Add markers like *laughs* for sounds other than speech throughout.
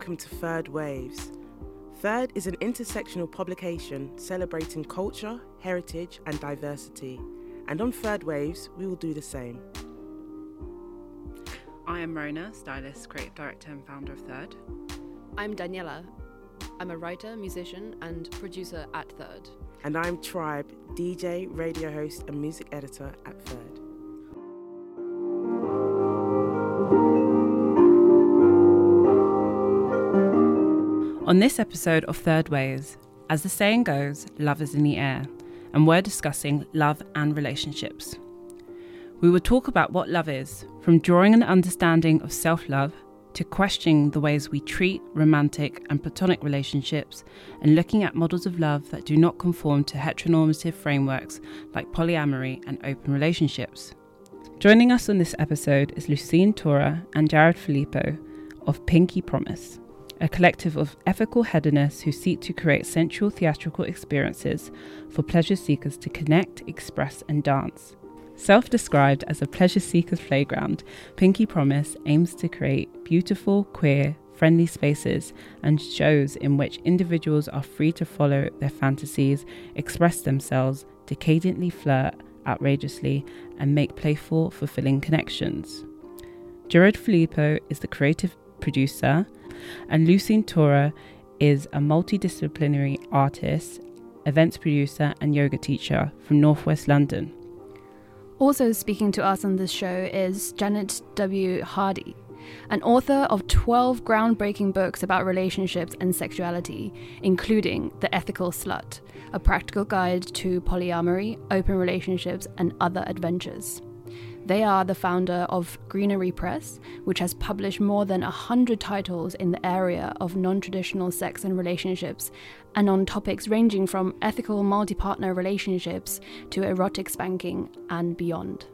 Hello and welcome to Third Waves. Third is an intersectional publication celebrating culture, heritage, and diversity. And on Third Waves, we will do the same. I am Rona, stylist, creative director, and founder of Third. I'm Daniela. I'm a writer, musician, and producer at Third. And I'm Tribe, DJ, radio host, and music editor at Third. On this episode of Third Waves, as the saying goes, love is in the air, and we're discussing love and relationships. We will talk about what love is, from drawing an understanding of self love to questioning the ways we treat romantic and platonic relationships and looking at models of love that do not conform to heteronormative frameworks like polyamory and open relationships. Joining us on this episode is Lucine Tora and Jared Filippo of Pinky Promise a collective of ethical hedonists who seek to create sensual theatrical experiences for pleasure seekers to connect, express, and dance. Self described as a pleasure seeker's playground, Pinky Promise aims to create beautiful, queer, friendly spaces and shows in which individuals are free to follow their fantasies, express themselves, decadently flirt outrageously, and make playful, fulfilling connections. Jared Filippo is the creative producer, and Lucine Tora is a multidisciplinary artist, events producer, and yoga teacher from Northwest London. Also speaking to us on this show is Janet W. Hardy, an author of 12 groundbreaking books about relationships and sexuality, including The Ethical Slut, a practical guide to polyamory, open relationships, and other adventures. They are the founder of Greenery Press, which has published more than 100 titles in the area of non traditional sex and relationships, and on topics ranging from ethical multi partner relationships to erotic spanking and beyond.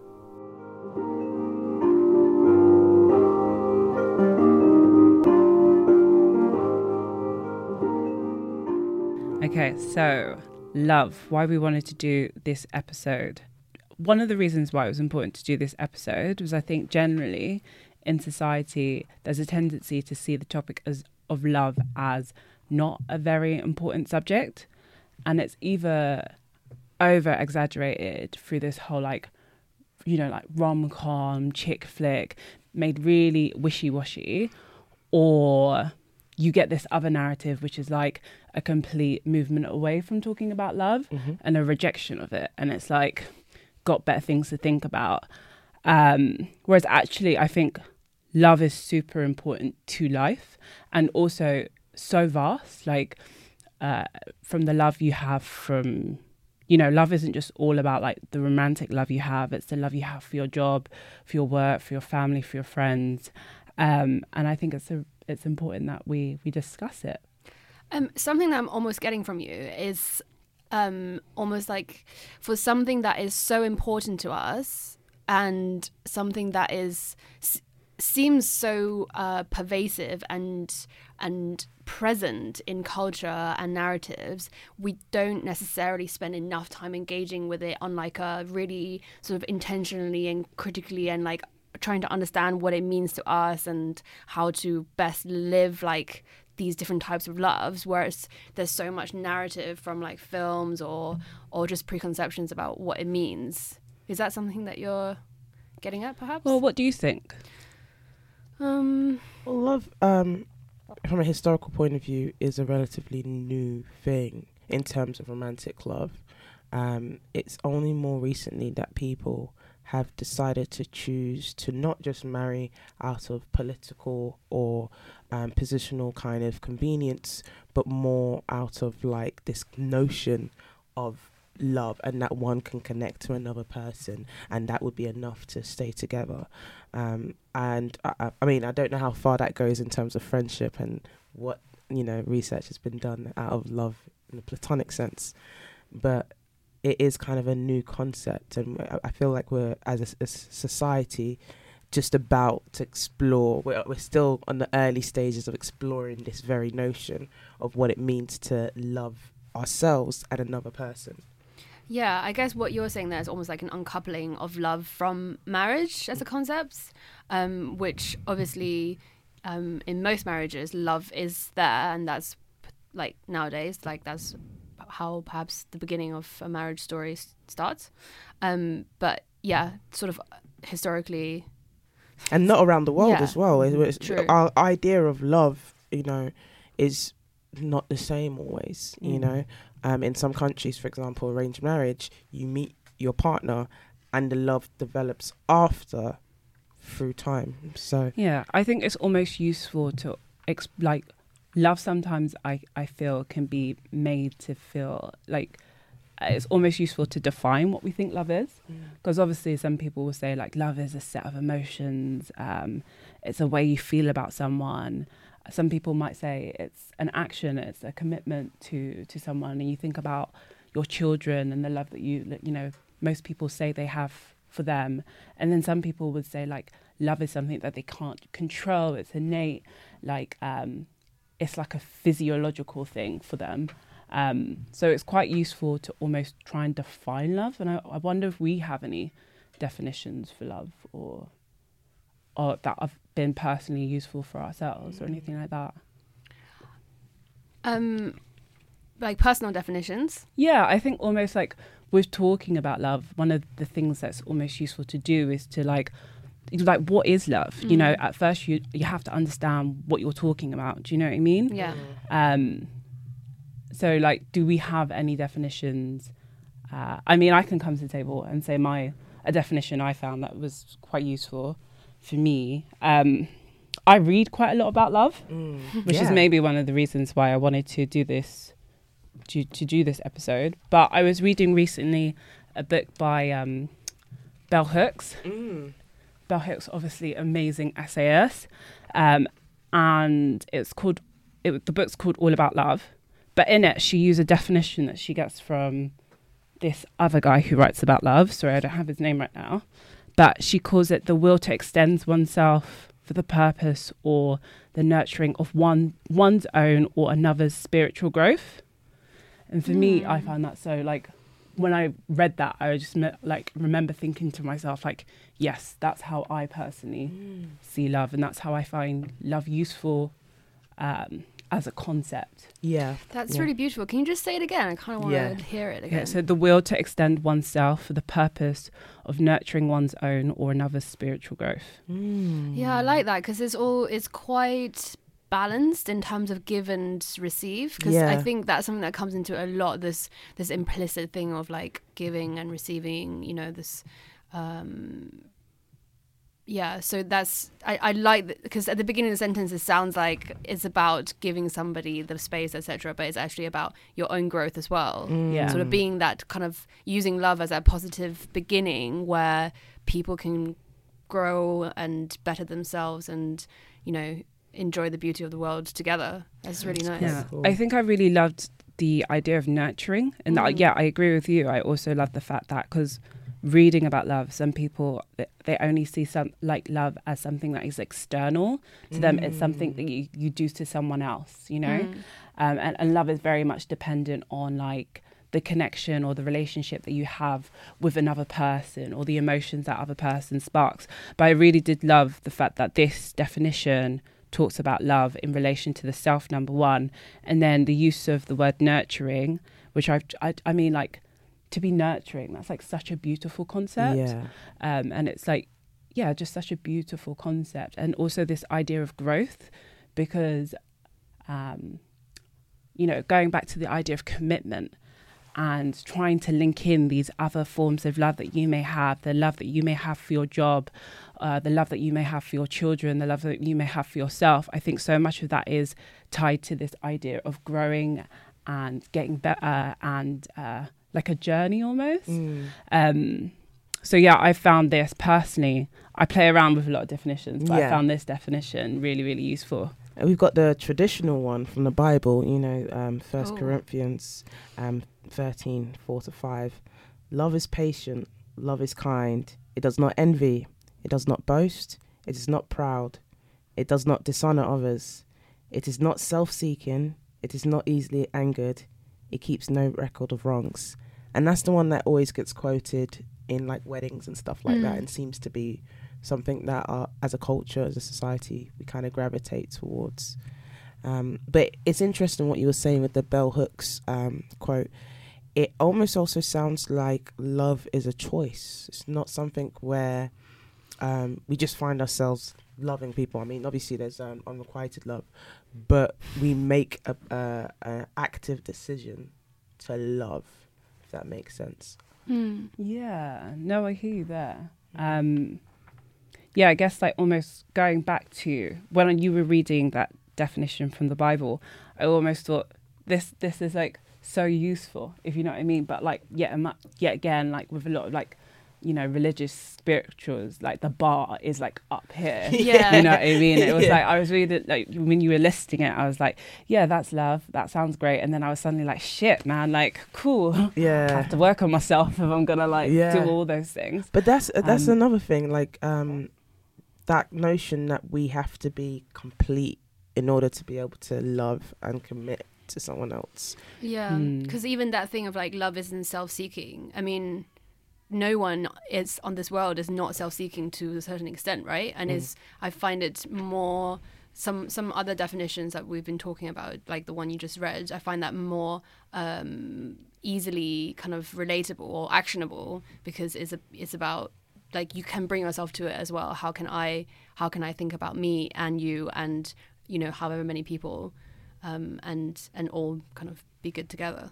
Okay, so love, why we wanted to do this episode one of the reasons why it was important to do this episode was I think generally in society there's a tendency to see the topic as of love as not a very important subject and it's either over exaggerated through this whole like you know like rom-com chick flick made really wishy-washy or you get this other narrative which is like a complete movement away from talking about love mm-hmm. and a rejection of it and it's like got better things to think about. Um, whereas actually, I think love is super important to life and also so vast. Like uh, from the love you have from, you know, love isn't just all about like the romantic love you have. It's the love you have for your job, for your work, for your family, for your friends. Um, and I think it's a, it's important that we we discuss it. Um, something that I'm almost getting from you is um, almost like for something that is so important to us and something that is seems so uh, pervasive and and present in culture and narratives, we don't necessarily spend enough time engaging with it on like a really sort of intentionally and critically and like trying to understand what it means to us and how to best live like these different types of loves whereas there's so much narrative from like films or or just preconceptions about what it means. Is that something that you're getting at perhaps? Well what do you think? Um well, love um from a historical point of view is a relatively new thing in terms of romantic love. Um it's only more recently that people have decided to choose to not just marry out of political or um, positional kind of convenience, but more out of like this notion of love and that one can connect to another person and that would be enough to stay together. Um, and I, I mean i don't know how far that goes in terms of friendship and what you know research has been done out of love in a platonic sense but it is kind of a new concept and i feel like we're as a, a society just about to explore. We're, we're still on the early stages of exploring this very notion of what it means to love ourselves and another person. Yeah, I guess what you're saying there is almost like an uncoupling of love from marriage as a concept, um, which obviously um, in most marriages, love is there, and that's like nowadays, like that's how perhaps the beginning of a marriage story starts. Um, but yeah, sort of historically, and not around the world Yeah. as well. It- it's- True. Our idea of love, you know, is not the same always. You Mm. know, um, in some countries, for example, arranged marriage, you meet your partner, and the love develops after through time. So Yeah, I think it's almost useful to ex- like love. Sometimes I I feel can be made to feel like uh, it's almost useful to define what we think love is. Because obviously, some people will say like love is a set of emotions. Um, it's a way you feel about someone. Some people might say it's an action. It's a commitment to to someone, and you think about your children and the love that you you know most people say they have for them, and then some people would say like love is something that they can't control. It's innate, like um, it's like a physiological thing for them. Um, so it's quite useful to almost try and define love. And I, I wonder if we have any definitions for love or or that have been personally useful for ourselves or anything like that. um, like personal definitions. Yeah, I think almost like with talking about love, one of the things that's almost useful to do is to like like what is love? You know, Mm. at first you you have to understand what you're talking about. Do you know what I mean? Yeah. Um, so, like, do we have any definitions? Uh, I mean, I can come to the table and say my a definition I found that was quite useful for me. Um, I read quite a lot about love, Mm. which is maybe one of the reasons why I wanted to do this, to to do this episode. But I was reading recently a book by um, Bell Hooks. Mm. Bell Hooks, obviously amazing essayist, um, and it's called. It, the book's called All About Love, but in it she used a definition that she gets from this other guy who writes about love. Sorry, I don't have his name right now, but she calls it the will to extend oneself for the purpose or the nurturing of one one's own or another's spiritual growth. And for me, I Mm. found that so like when I read that, I just me- like remember thinking to myself like, yes, that's how I personally Mm. see love, and that's how I find love useful um, as a concept. Yeah. That's Yeah. really beautiful. Can you just say it again? I kind of want Yeah. to hear it again. Yeah, so the will to extend oneself for the purpose of nurturing one's own or another's spiritual growth. Mm. Yeah, I like that because it's all it's quite balanced in terms of give and receive. Because I think that's something that comes into a lot. This this implicit thing of like giving and receiving. You know this. Um, yeah, so that's I, I like because at the beginning of the sentence it sounds like it's about giving somebody the space, etc. But it's actually about your own growth as well. Yeah. Sort of being that kind of using love as a positive beginning where people can grow and better themselves and you know enjoy the beauty of the world together. That's really nice. Yeah, cool. I think I really loved the idea of nurturing, and that, Mm. yeah, I agree with you. I also love the fact that because reading about love, some people they only see some like love as something that is external to them. It's something Mm. that you, you do to someone else, you know. Mm. um, and, and love is very much dependent on like the connection or the relationship that you have with another person or the emotions that other person sparks but i really did love the fact that this definition talks about love in relation to the self number one and then the use of the word nurturing which I've, i i mean like to be nurturing that's like such a beautiful concept Yeah. um, and it's like yeah just such a beautiful concept and also this idea of growth because um, you know going back to the idea of commitment and trying to link in these other forms of love that you may have the love that you may have for your job uh, the love that you may have for your children the love that you may have for yourself i think so much of that is tied to this idea of growing and getting better and uh, like a journey almost Mm. um, so yeah, I found this personally. I play around with a lot of definitions, but Yeah. I found this definition really, really useful. And we've got the traditional one from the Bible, you know, um, First Oh. Corinthians um, 13, 4 to 5. Love is patient, love is kind, it does not envy, it does not boast, it is not proud, it does not dishonor others, it is not self seeking, it is not easily angered, it keeps no record of wrongs. And that's the one that always gets quoted in like weddings and stuff like that Mm. and seems to be something that our, as a culture, as a society, we kind of gravitate towards. Um, but it's interesting what you were saying with the bell hooks um, quote. It almost also sounds like love is a choice. It's not something where um, we just find ourselves loving people. I mean, obviously there's um, unrequited love, but we make a, a, a active decision to love. If that makes sense. Mm. Yeah, no, I hear you there. Um, yeah, I guess like almost going back to when you were reading that definition from the Bible, I almost thought this this is like so useful, if you know what I mean. But like yet yet again, like with a lot of like you know religious spirituals, like the bar is like up here. *laughs* Yeah, you know what I mean. It was Yeah. like I was reading like when you were listing it, I was like, yeah, that's love. That sounds great. And then I was suddenly like, shit, man, like cool. *laughs* yeah I have to work on myself if I'm gonna like Yeah. do all those things. But that's uh, that's Um, another thing. Like um, that notion that we have to be complete in order to be able to love and commit to someone else. Yeah, Mm. because even that thing of like love isn't self-seeking. I mean, no one is on this world is not self-seeking to a certain extent, right? And Mm. is I find it more some some other definitions that we've been talking about, like the one you just read. I find that more um, easily kind of relatable or actionable because it's a, it's about like you can bring yourself to it as well. How can I how can I think about me and you and you know however many people um, and and all kind of be good together.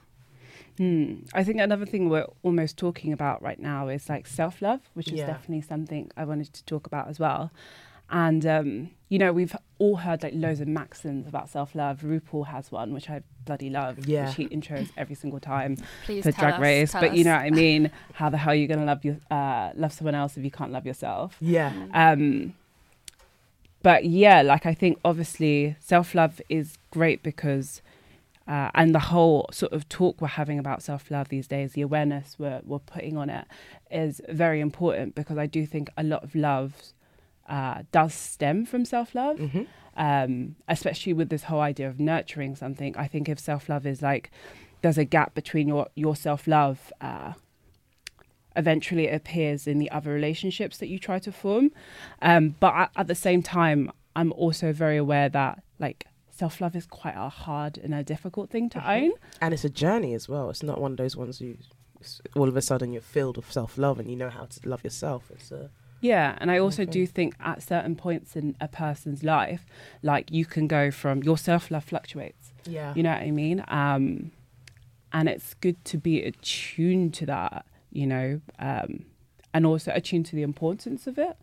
Hmm. I think another thing we're almost talking about right now is like self love, which is Yeah. definitely something I wanted to talk about as well. And um, you know, we've all heard like loads of maxims about self love. RuPaul has one, which I bloody love. Yeah. which he intros every single time Please for tell Drag us, Race. tell But you know what I mean? *laughs* How the hell are you gonna love your uh, love someone else if you can't love yourself? Yeah. Um, but yeah, like I think obviously self love is great because, uh, and the whole sort of talk we're having about self love these days, the awareness we're, we're putting on it is very important because I do think a lot of love uh, does stem from self love. hmm Um, especially with this whole idea of nurturing something. I think if self love is like, there's a gap between your, your self love, uh, eventually it appears in the other relationships that you try to form. Um, but at, at the same time, I'm also very aware that like self love is quite a hard and a difficult thing to Mhm. own. And it's a journey as well. It's not one of those ones you all of a sudden you're filled with self love and you know how to love yourself. It's a Yeah, and I also Okay. do think at certain points in a person's life, like you can go from your self love fluctuates. yeah. You know what I mean? Um, and it's good to be attuned to that, you know, um, and also attuned to the importance of it.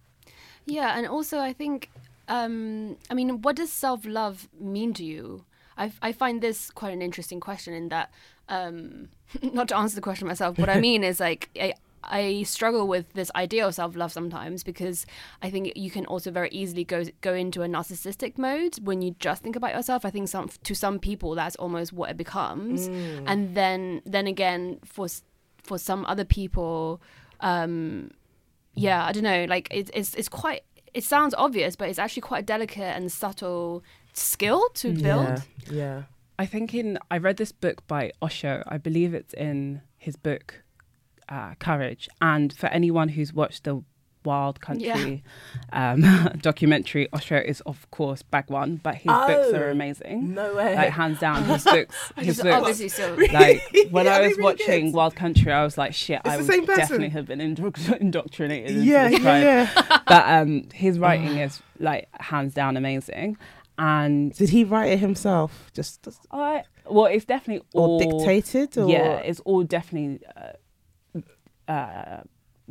Yeah, and also I think, um, I mean, what does self love mean to you? I, I find this quite an interesting question in that, um, *laughs* not to answer the question myself, what I *laughs* mean is like, I, I struggle with this idea of self love sometimes because I think you can also very easily go go into a narcissistic mode when you just think about yourself. I think some to some people that's almost what it becomes, Mm. and then then again for for some other people, um, yeah, I don't know. Like it's it's it's quite. It sounds obvious, but it's actually quite a delicate and subtle skill to build. Yeah. Yeah. I think in I read this book by Osho. I believe it's in his book uh, Courage. And for anyone who's watched the Wild Country um, *laughs* documentary, Osho is of course Bhagwan, but his books are Oh. amazing. No way. Like hands down, his books. *laughs* His is books. obviously so. Like when Yeah, I was really watching. Wild Country, I was like, shit, I the would definitely have been indoctr- *laughs* indoctrinated. yeah, this yeah, yeah. But um, his writing *sighs* is like hands down amazing, and Did he write it himself? Just, just I well, it's definitely or dictated? Or yeah, it's all definitely uh, uh,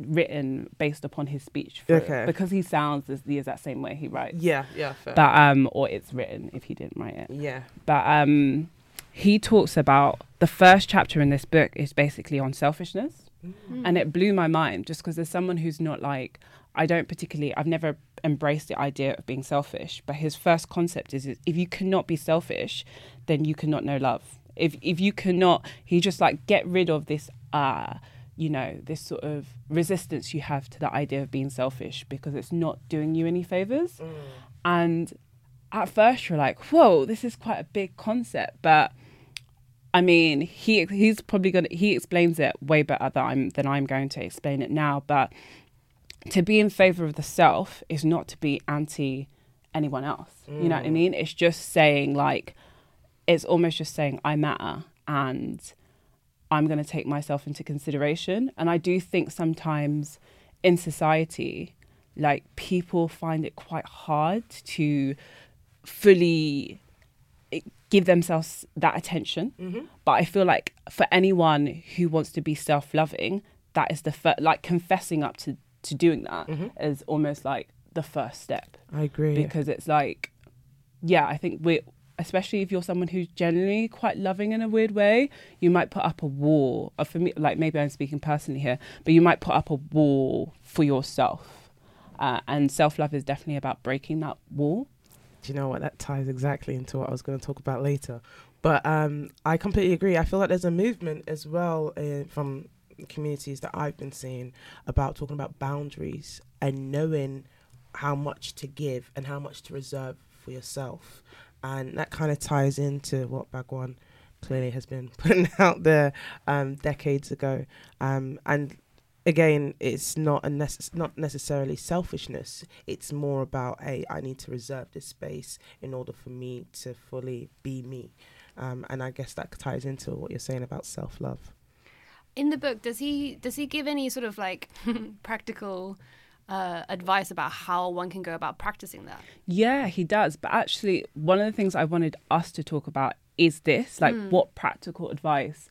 written based upon his speech for, Okay. because he sounds as the exact same way he writes. yeah, yeah, fair. But um, or it's written if he didn't write it. yeah. But um, he talks about the first chapter in this book is basically on selfishness, Mm. and it blew my mind just because there's someone who's not like I don't particularly I've never embraced the idea of being selfish. But his first concept is, is if you cannot be selfish, then you cannot know love. If if you cannot, he just like get rid of this uh you know this sort of resistance you have to the idea of being selfish because it's not doing you any favors. Mm. And at first you're like, whoa, this is quite a big concept, but I mean, he he's probably gonna he explains it way better than I'm than I'm going to explain it now. But to be in favor of the self is not to be anti anyone else. You know what I Mm. mean? It's just saying like it's almost just saying I matter and I'm going to take myself into consideration. And I do think sometimes in society, like people find it quite hard to fully eh, give themselves that attention. Mm-hmm. But I feel like for anyone who wants to be self-loving, that is the fir- like confessing up to to doing that is Mhm. almost like the first step I agree. because it's like yeah i think we especially if you're someone who's generally quite loving in a weird way you might put up a wall or for me like maybe i'm speaking personally here but you might put up a wall for yourself uh, and self-love is definitely about breaking that wall Do you know what? That ties exactly into what I was going to talk about later. But um, I completely agree. I feel like there's a movement as well uh, from communities that I've been seeing about talking about boundaries and knowing how much to give and how much to reserve for yourself. And that kind of ties into what Bhagwan clearly has been *laughs* putting out there um, decades ago. Um, and again, it's not a not necessarily selfishness. It's more about, hey, I need to reserve this space in order for me to fully be me. Um, and I guess that ties into what you're saying about self love. In the book, does he does he give any sort of like *laughs* practical uh, advice about how one can go about practicing that? yeah he does but actually one of the things i wanted us to talk about is this like Mm. what practical advice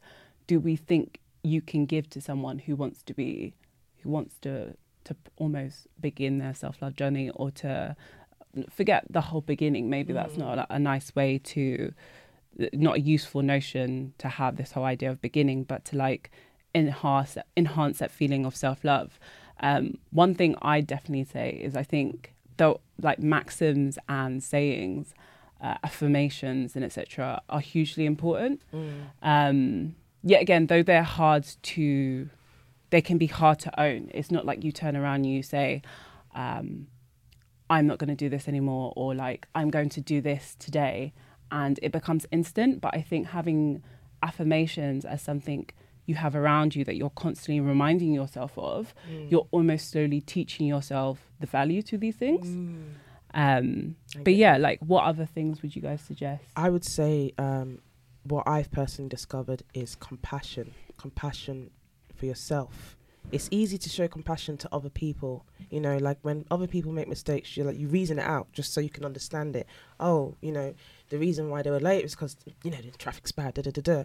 do we think you can give to someone who wants to be who wants to to almost begin their self-love journey or to forget the whole beginning maybe that's not a, a nice way to not a useful notion to have this whole idea of beginning but to like enhance enhance that feeling of self-love um, one thing i definitely say is i think though like maxims and sayings uh, affirmations and etc are hugely important um, yet again, though they're hard to, they can be hard to own. It's not like you turn around and you say, um, I'm not going to do this anymore, or like, I'm going to do this today. And it becomes instant. But I think having affirmations as something you have around you that you're constantly reminding yourself of, you're almost slowly teaching yourself the value to these things. Um, but yeah, like, what other things would you guys suggest? I would say um, what I've personally discovered is compassion. Compassion for yourself. It's easy to show compassion to other people. You know, like when other people make mistakes, you like you reason it out just so you can understand it. Oh, you know, the reason why they were late is because you know the traffic's bad. Da da da da.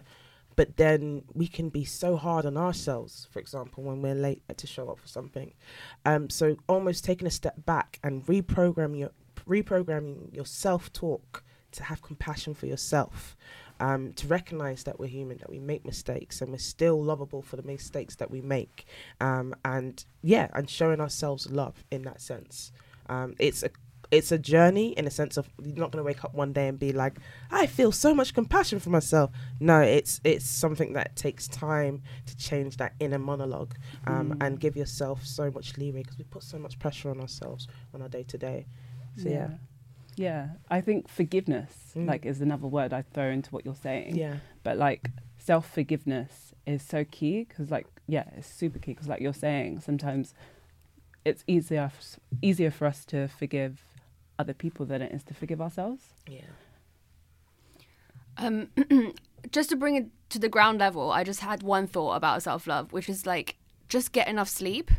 But then we can be so hard on ourselves, for example, when we're late to show up for something. Um, so almost taking a step back and reprogramming your reprogramming your self talk to have compassion for yourself, um, to recognize that we're human, that we make mistakes, and we're still lovable for the mistakes that we make, um, and yeah, and showing ourselves love in that sense. Um, it's a it's a journey in a sense of you're not going to wake up one day and be like, I feel so much compassion for myself. No, it's it's something that takes time to change that inner monologue um, Mm. and give yourself so much leeway because we put so much pressure on ourselves on our day to day. So yeah, Yeah. I think forgiveness, Mm. like, is another word I throw into what you're saying. yeah, But like, self forgiveness is so key because, like, yeah, it's super key because, like you're saying, sometimes it's easier f- easier for us to forgive other people than it is to forgive ourselves. yeah. Um, *clears throat* just to bring it to the ground level, I just had one thought about self love, which is like just get enough sleep.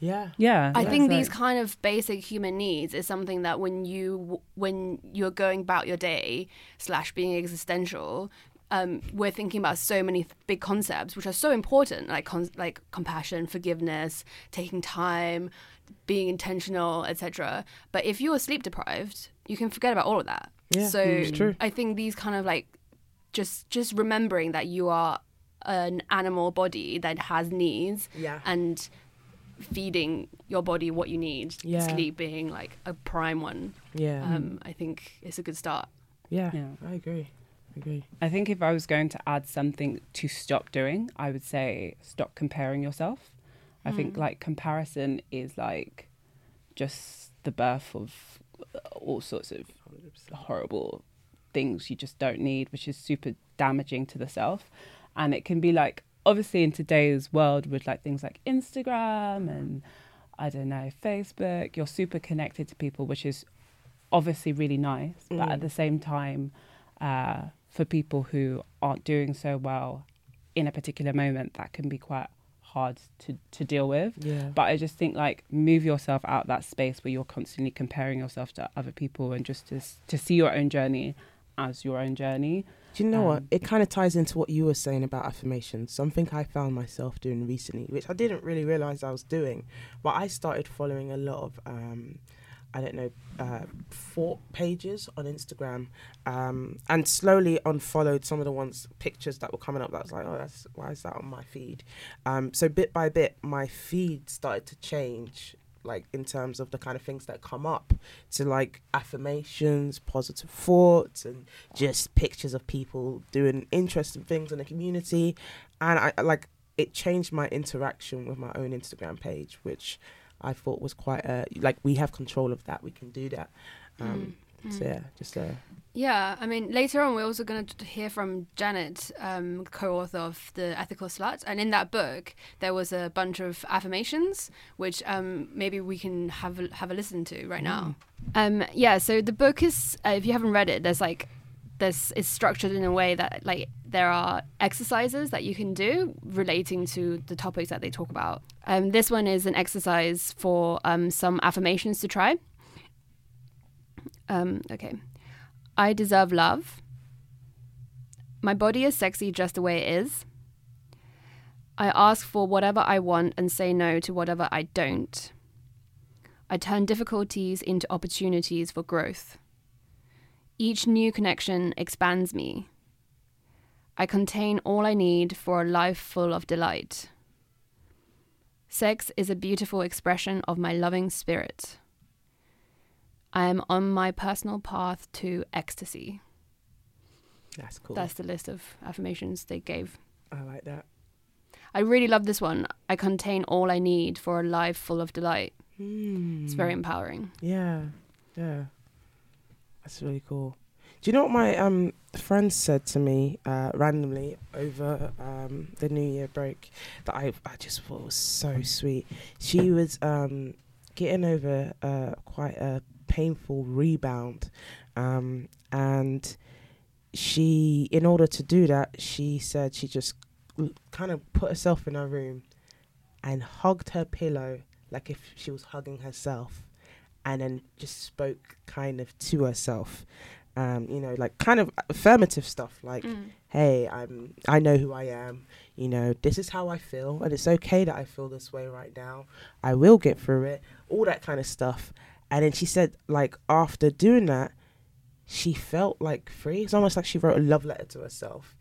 Yeah. Yeah. I that's think these like- kind of basic human needs is something that when you when you're going about your day slash being existential, um, we're thinking about so many th- big concepts which are so important, like con- like compassion, forgiveness, taking time, being intentional, etc. But if you're sleep deprived, you can forget about all of that. Yeah, so it's true. I think these kind of like just just remembering that you are an animal body that has needs Yeah. and feeding your body what you need. Yeah. Sleep being like a prime one. Yeah. Um, I think it's a good start. yeah. Yeah. I agree. I agree. I think if I was going to add something to stop doing, I would say stop comparing yourself. I think Mm. like comparison is like just the birth of all sorts of horrible things you just don't need, which is super damaging to the self. And it can be like, obviously, in today's world with like things like Instagram and I don't know, Facebook, you're super connected to people, which is obviously really nice. Mm. But at mm. the same time, uh, for people who aren't doing so well in a particular moment, that can be quite hard to, to deal with. Yeah. But I just think like move yourself out that space where you're constantly comparing yourself to other people and just to, to see your own journey as your own journey. Do you know um, what? It kind of ties into what you were saying about affirmations. Something I found myself doing recently, which I didn't really realize I was doing, but I started following a lot of um, I don't know, uh, four pages on Instagram, um, and slowly unfollowed some of the ones pictures that were coming up. That was like, oh, that's why is that on my feed? Um, so bit by bit, my feed started to change, like in terms of the kind of things that come up, to like affirmations, positive thoughts, and just pictures of people doing interesting things in the community, and I like it changed my interaction with my own Instagram page, which I thought was quite a like we have control of that. We can do that. Um, mm. So mm. yeah, just uh, yeah. I mean, later on we're also going to hear from Janet, um, co-author of the Ethical Slut, and in that book there was a bunch of affirmations, which um, maybe we can have a, have a listen to right mm. now. Um, yeah. So the book is, uh, if you haven't read it, there's like this is structured in a way that like there are exercises that you can do relating to the topics that they talk about. Um, this one is an exercise for um, some affirmations to try. Um, okay. I deserve love. My body is sexy just the way it is. I ask for whatever I want and say no to whatever I don't. I turn difficulties into opportunities for growth. Each new connection expands me. I contain all I need for a life full of delight. Sex is a beautiful expression of my loving spirit. I am on my personal path to ecstasy. That's cool. That's the list of affirmations they gave. I like that. I really love this one. I contain all I need for a life full of delight. Mm. It's very empowering. Yeah, yeah. That's really cool. Do you know what my um friend said to me uh, randomly over um, the New Year break that I I just thought was so sweet. She was um, getting over uh, quite a painful rebound, um, and she, in order to do that, she said she just kind of put herself in her room and hugged her pillow like if she was hugging herself and then just spoke kind of to herself um, you know like kind of affirmative stuff like mm. hey i'm i know who i am you know this is how i feel and it's okay that i feel this way right now i will get through it all that kind of stuff and then she said like after doing that she felt like free it's almost like she wrote a love letter to herself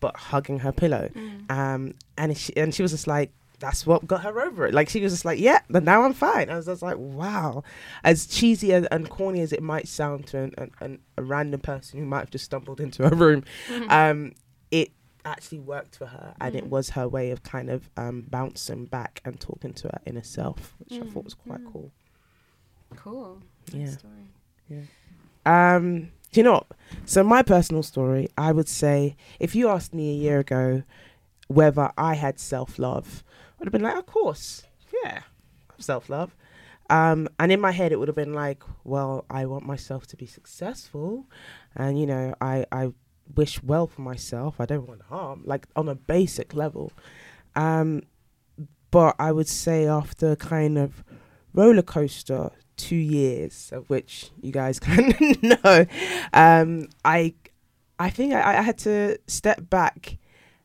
but hugging her pillow mm. um and she and she was just like that's what got her over it. Like she was just like, yeah, but now I'm fine. I was just like, wow. As cheesy and, and corny as it might sound to an, an, an, a random person who might have just stumbled *laughs* into a room, mm-hmm. um, it actually worked for her, and mm-hmm. it was her way of kind of um, bouncing back and talking to her inner self, which mm-hmm. I thought was quite mm. cool. Cool. Yeah. Yeah. Um, do you know what? So my personal story, I would say, if you asked me a year ago whether I had self love would have been like, of course, yeah, self love. Um, and in my head, it would have been like, well, I want myself to be successful, and you know, I I wish well for myself. I don't want harm, like on a basic level. Um, but I would say after kind of roller coaster two years of which you guys *laughs* kind of know, um, I I think I, I, had to step back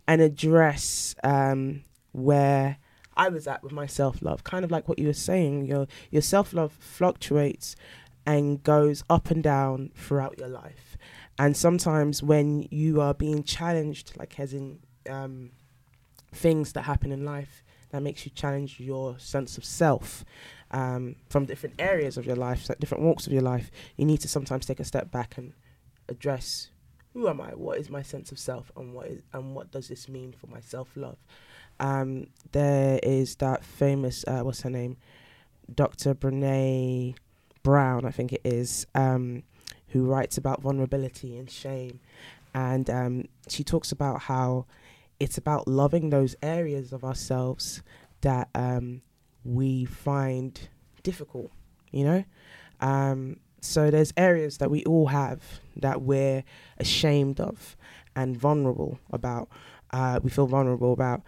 and address um, where I was at with my self love. Kind of like what you were saying, your your self love fluctuates and goes up and down throughout your life. And sometimes when you are being challenged, like as in um, things that happen in life, that makes you challenge your sense of self um, from different areas of your life, different walks of your life. You need to sometimes take a step back and address who am I? What is my sense of self, and what is and what does this mean for my self love? Um, there is that famous uh, what's her name, Dr. Brene Brown, I think it is, um, who writes about vulnerability and shame, and um, she talks about how it's about loving those areas of ourselves that um, we find difficult, you know? Um, so there's areas that we all have that we're ashamed of and vulnerable about. Uh, we feel vulnerable about.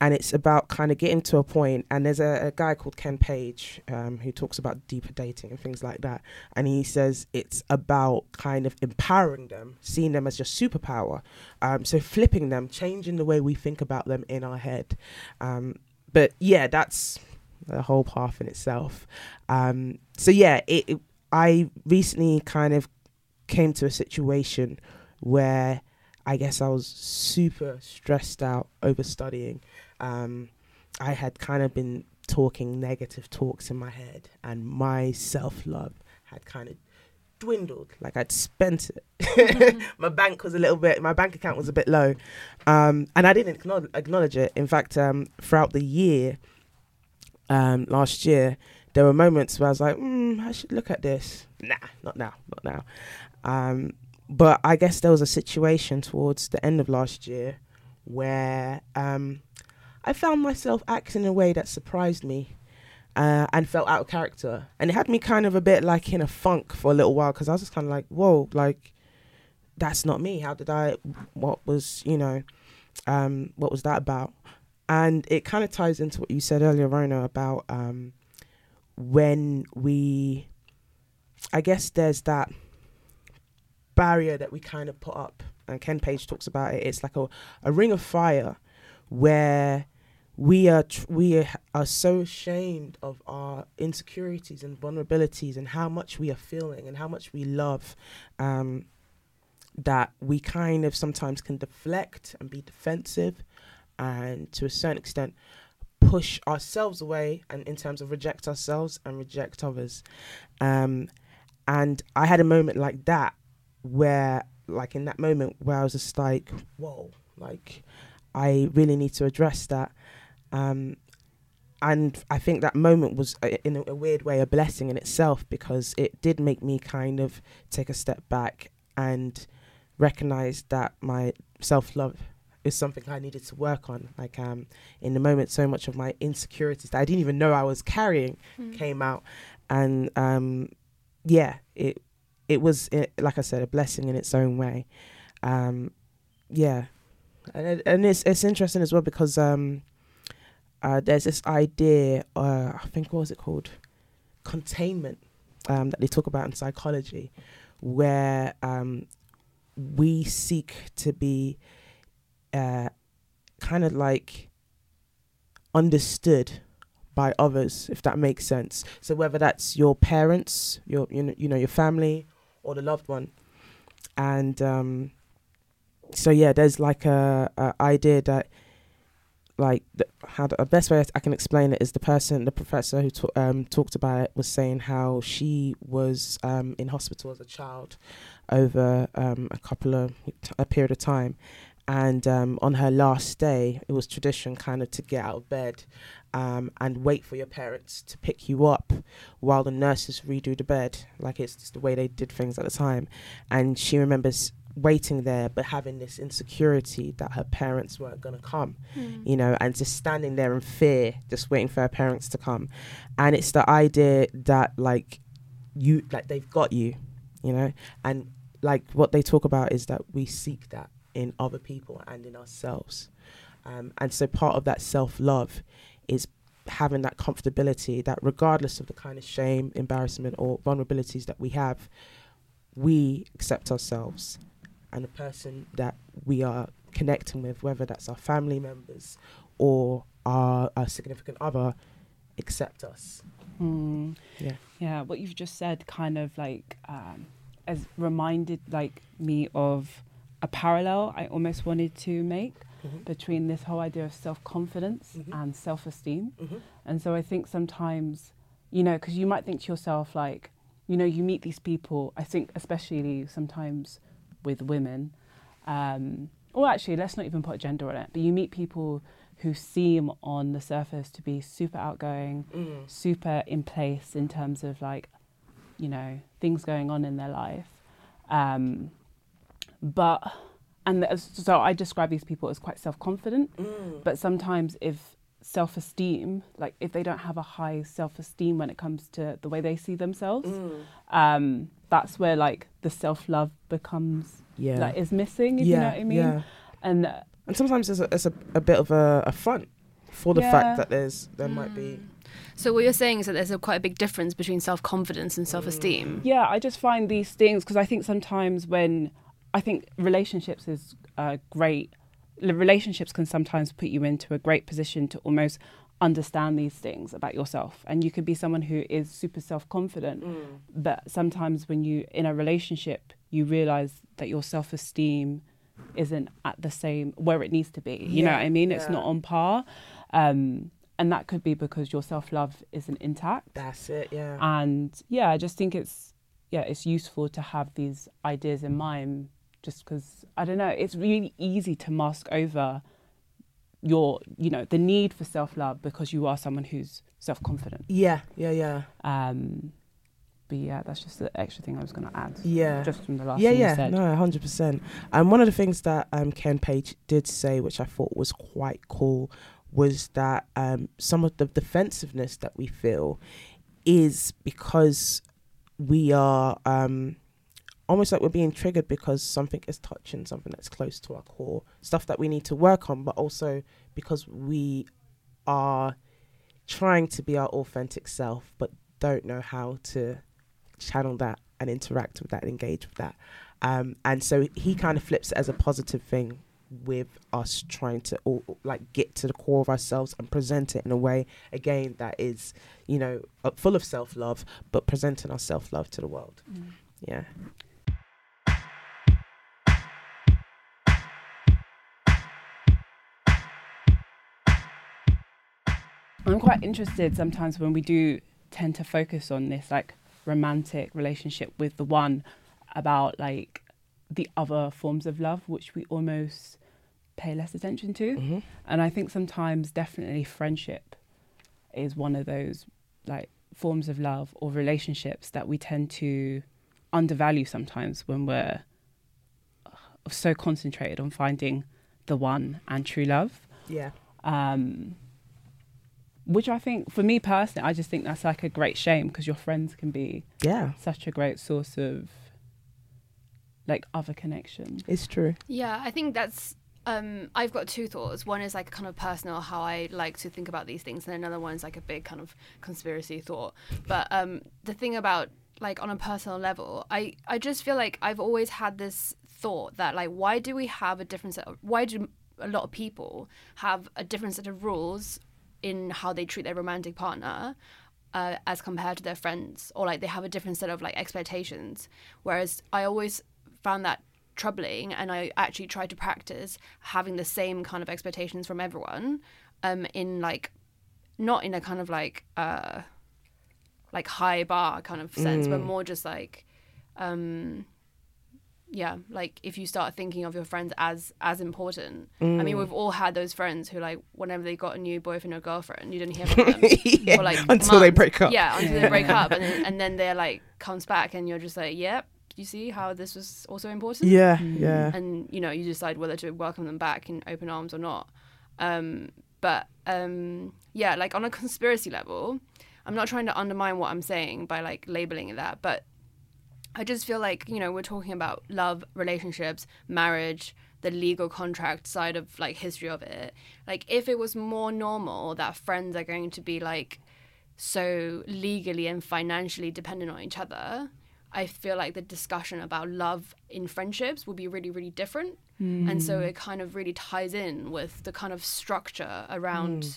And it's about kind of getting to a point, and there's a, a guy called Ken Page um, who talks about deeper dating and things like that. And he says it's about kind of empowering them, seeing them as your superpower. Um, so flipping them, changing the way we think about them in our head. Um, but yeah, that's the whole path in itself. Um, so yeah, it, it, I recently kind of came to a situation where I guess I was super stressed out over studying. Um, I had kind of been talking negative talks in my head, and my self love had kind of dwindled. Like I'd spent it. Mm-hmm. *laughs* my bank was a little bit. My bank account was a bit low, um, and I didn't acknowledge it. In fact, um, throughout the year, um, last year, there were moments where I was like, mm, I should look at this. Nah, not now, not now. Um, but I guess there was a situation towards the end of last year where um, I found myself acting in a way that surprised me uh, and felt out of character. And it had me kind of a bit like in a funk for a little while because I was just kind of like, whoa, like, that's not me. How did I, what was, you know, um, what was that about? And it kind of ties into what you said earlier, Rona, about um, when we, I guess there's that barrier that we kind of put up. And Ken Page talks about it. It's like a, a ring of fire where we are tr- we are so ashamed of our insecurities and vulnerabilities and how much we are feeling and how much we love um, that we kind of sometimes can deflect and be defensive and to a certain extent push ourselves away and in terms of reject ourselves and reject others um, and i had a moment like that where like in that moment where I was just like, whoa, like I really need to address that. Um, and I think that moment was, uh, in a, a, weird way, a blessing in itself because it did make me kind of take a step back and recognize that my self love is something I needed to work on. Like um, in the moment, so much of my insecurities that I didn't even know I was carrying mm. came out, and um, yeah, it it was it, like I said a blessing in its own way. Um, yeah, and and it's it's interesting as well because um, uh, there's this idea. Uh, I think what was it called? Containment um, that they talk about in psychology, where um, we seek to be uh, kind of like understood by others, if that makes sense. So whether that's your parents, your you know, you know your family, or the loved one. And um, so yeah, there's like a, a idea that like the, how the best way I can explain it is the person, the professor who ta- um, talked about it was saying how she was um, in hospital as a child over um, a couple of a period of time, and um, on her last day, it was tradition kind of to get out of bed um, and wait for your parents to pick you up while the nurses redo the bed. Like it's just the way they did things at the time. And she remembers waiting there but having this insecurity that her parents weren't going to come mm. you know and just standing there in fear just waiting for her parents to come. And it's the idea that like you like they've got you you know? And like what they talk about is that we seek that in other people and in ourselves. Um, and so part of that self-love is having that comfortability that regardless of the kind of shame, embarrassment, or vulnerabilities that we have, we accept ourselves and the person that we are connecting with, whether that's our family members or our, our significant other, accept us. Mm. Yeah. Yeah. What you've just said kind of like um, has reminded like me of a parallel I almost wanted to make mm-hmm. between this whole idea of self confidence mm-hmm. and self esteem. Mm-hmm. And so I think sometimes, you know, because you might think to yourself, like, you know, you meet these people, I think, especially sometimes with women, um, or actually, let's not even put gender on it, but you meet people who seem on the surface to be super outgoing, mm. super in place in terms of like, you know, things going on in their life. Um, but and so I describe these people as quite self confident. Mm. But sometimes if self esteem, like if they don't have a high self esteem when it comes to the way they see themselves, Mm. um, that's where like the self love becomes Yeah. like is missing. If yeah. you know what I mean? Yeah. And uh, And sometimes it's a, there's a, a bit of a, a front for the Yeah. fact that there's there might be. Mm. So what you're saying is that there's a quite a big difference between self-confidence and self-esteem. yeah, I just find these things because I think sometimes when I think relationships is uh, great. Relationships can sometimes put you into a great position to almost understand these things about yourself, and you could be someone who is super self confident, Mm. but sometimes when you in a relationship you realize that your self esteem isn't at the same where it needs to be. You know what I mean? It's not on par. Um, and that could be because your self love isn't intact. That's it. Yeah. And yeah, I just think it's yeah, it's useful to have these ideas in mind just because I don't know, it's really easy to mask over your you know, the need for self love because you are someone who's self confident. yeah. Yeah. Yeah. Um but yeah, that's just the extra thing I was gonna add. Yeah. Just from the last yeah, thing yeah, you said. no, hundred percent. And one of the things that um, Ken Page did say, which I thought was quite cool, was that um, some of the defensiveness that we feel is because we are um, almost like we're being triggered because something is touching something that's close to our core, stuff that we need to work on, but also because we are trying to be our authentic self, but don't know how to channel that and interact with that and engage with that. Um, and so he kind of flips it as a positive thing with us trying to all, like get to the core of ourselves and present it in a way again that is you know uh, full of self-love but presenting our self-love to the world Mm. yeah I'm quite interested sometimes when we do tend to focus on this like romantic relationship with the one about like the other forms of love which we almost pay less attention to. mm-hmm. And I think sometimes definitely friendship is one of those like forms of love or relationships that we tend to undervalue sometimes when we're uh, so concentrated on finding the one and true love yeah um, which I think, for me personally, I just think that's like a great shame because your friends can be yeah such a great source of like other connection. it's true Yeah, I think that's. Um, I've got two thoughts. One is like kind of personal, how I like to think about these things, and another one is like a big kind of conspiracy thought. But um, the thing about like on a personal level, I I just feel like I've always had this thought that like why do we have a different set? Of, why do a lot of people have a different set of rules in how they treat their romantic partner? Uh, as compared to their friends, or like they have a different set of like expectations. Whereas I always found that troubling and I actually tried to practice having the same kind of expectations from everyone um in like not in a kind of like uh like high bar kind of sense but Mm. more just like um yeah like if you start thinking of your friends as as important. I mean Mm. we've all had those friends who like whenever they got a new boyfriend or girlfriend you didn't hear from them. *laughs* Yeah, for like until they break up. Yeah until they break up and then, and then they're like comes back and you're just like yep you see how this was also important? Yeah Mm. yeah. And you know you decide whether to welcome them back in open arms or not. Um, but um, yeah like on a conspiracy level i'm not trying to undermine what i'm saying by like labeling it that but i just feel like you know we're talking about love relationships marriage the legal contract side of like history of it like if it was more normal that friends are going to be like so legally and financially dependent on each other I feel like the discussion about love in friendships will be really, really different. And so hmm. it kind of really ties in with the kind of structure around. Hmm.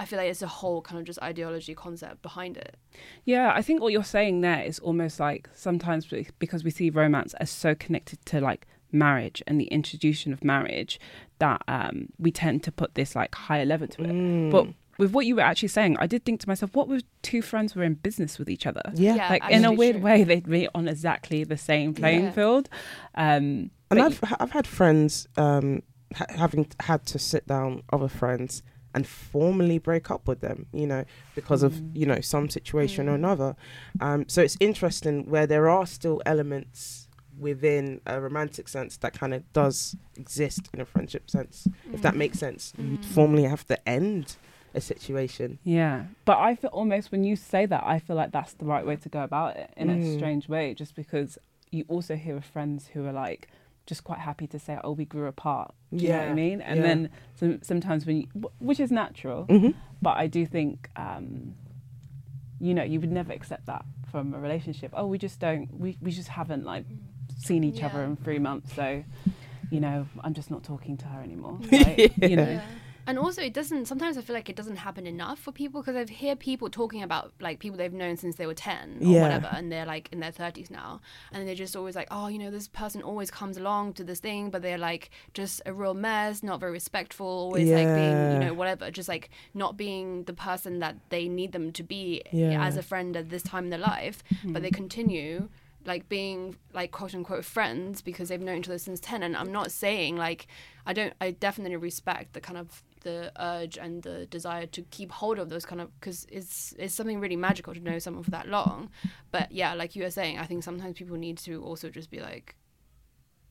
I feel like it's a whole kind of just ideology concept behind it. Yeah, I think what you're saying there is almost like sometimes because we see romance as so connected to like marriage and the institution of marriage that um, we tend to put this like higher level to it. Mm. But with what you were actually saying, I did think to myself, what if two friends were in business with each other? yeah, Yeah. like in a weird true. way, they'd be on exactly the same playing Yeah. field. Um, and I've I've had friends um ha- having had to sit down other friends and formally break up with them, you know, because of Mm. you know some situation or Mm. another. Um, so it's interesting where there are still elements within a romantic sense that kind of does exist in a friendship sense, if that makes sense. You Mm. formally have to end a situation. Yeah, but I feel almost when you say that, I feel like that's the right way to go about it in mm. a strange way, just because you also hear of friends who are like just quite happy to say, "Oh, we grew apart." You yeah. know what I mean? And yeah. then some, sometimes when you, which is natural, mm-hmm. but I do think, um, you know, you would never accept that from a relationship. Oh, we just don't. We we just haven't like seen each yeah. other in three months, so you know, I'm just not talking to her anymore. *laughs* Right? you know and also it doesn't sometimes i feel like it doesn't happen enough for people because i've hear people talking about like people they've known since they were 10 or yeah. whatever and they're like in their 30s now and they're just always like oh you know this person always comes along to this thing but they're like just a real mess not very respectful always yeah. like being you know whatever just like not being the person that they need them to be yeah. as a friend at this time in their life mm-hmm. but they continue like being like quote unquote friends because they've known each other since 10 and i'm not saying like i don't i definitely respect the kind of the urge and the desire to keep hold of those kind of because it's it's something really magical to know someone for that long. But yeah like you were saying i think sometimes people need to also just be like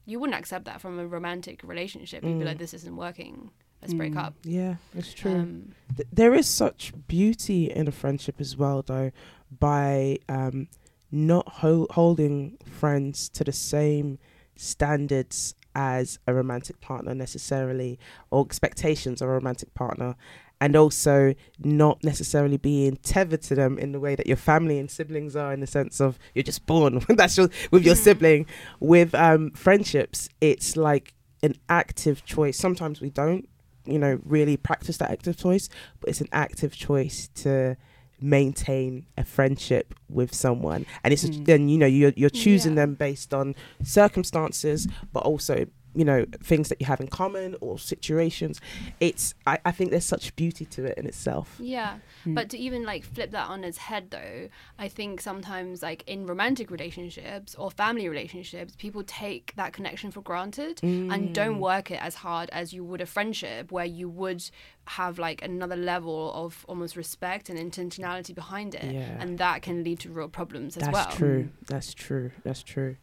you wouldn't accept that from a romantic relationship. You'd be like mm. this isn't working. Let's mm. break up. Yeah it's true. Um, Th- there is such beauty in a friendship as well though by um, not ho- holding friends to the same standards as a romantic partner necessarily or expectations of a romantic partner and also not necessarily being tethered to them in the way that your family and siblings are in the sense of you're just born *laughs* that's your, with your mm. sibling with um, friendships it's like an active choice sometimes we don't you know really practice that active choice but it's an active choice to maintain a friendship with someone and it's mm. then you know you're, you're choosing yeah. them based on circumstances but also you know things that you have in common or situations it's I, I think there's such beauty to it in itself yeah mm. but to even like flip that on its head though i think sometimes like in romantic relationships or family relationships people take that connection for granted mm. and don't mm. work it as hard as you would a friendship where you would have like another level of almost respect and intentionality behind it yeah. and that can lead to real problems as that's well that's true that's true that's true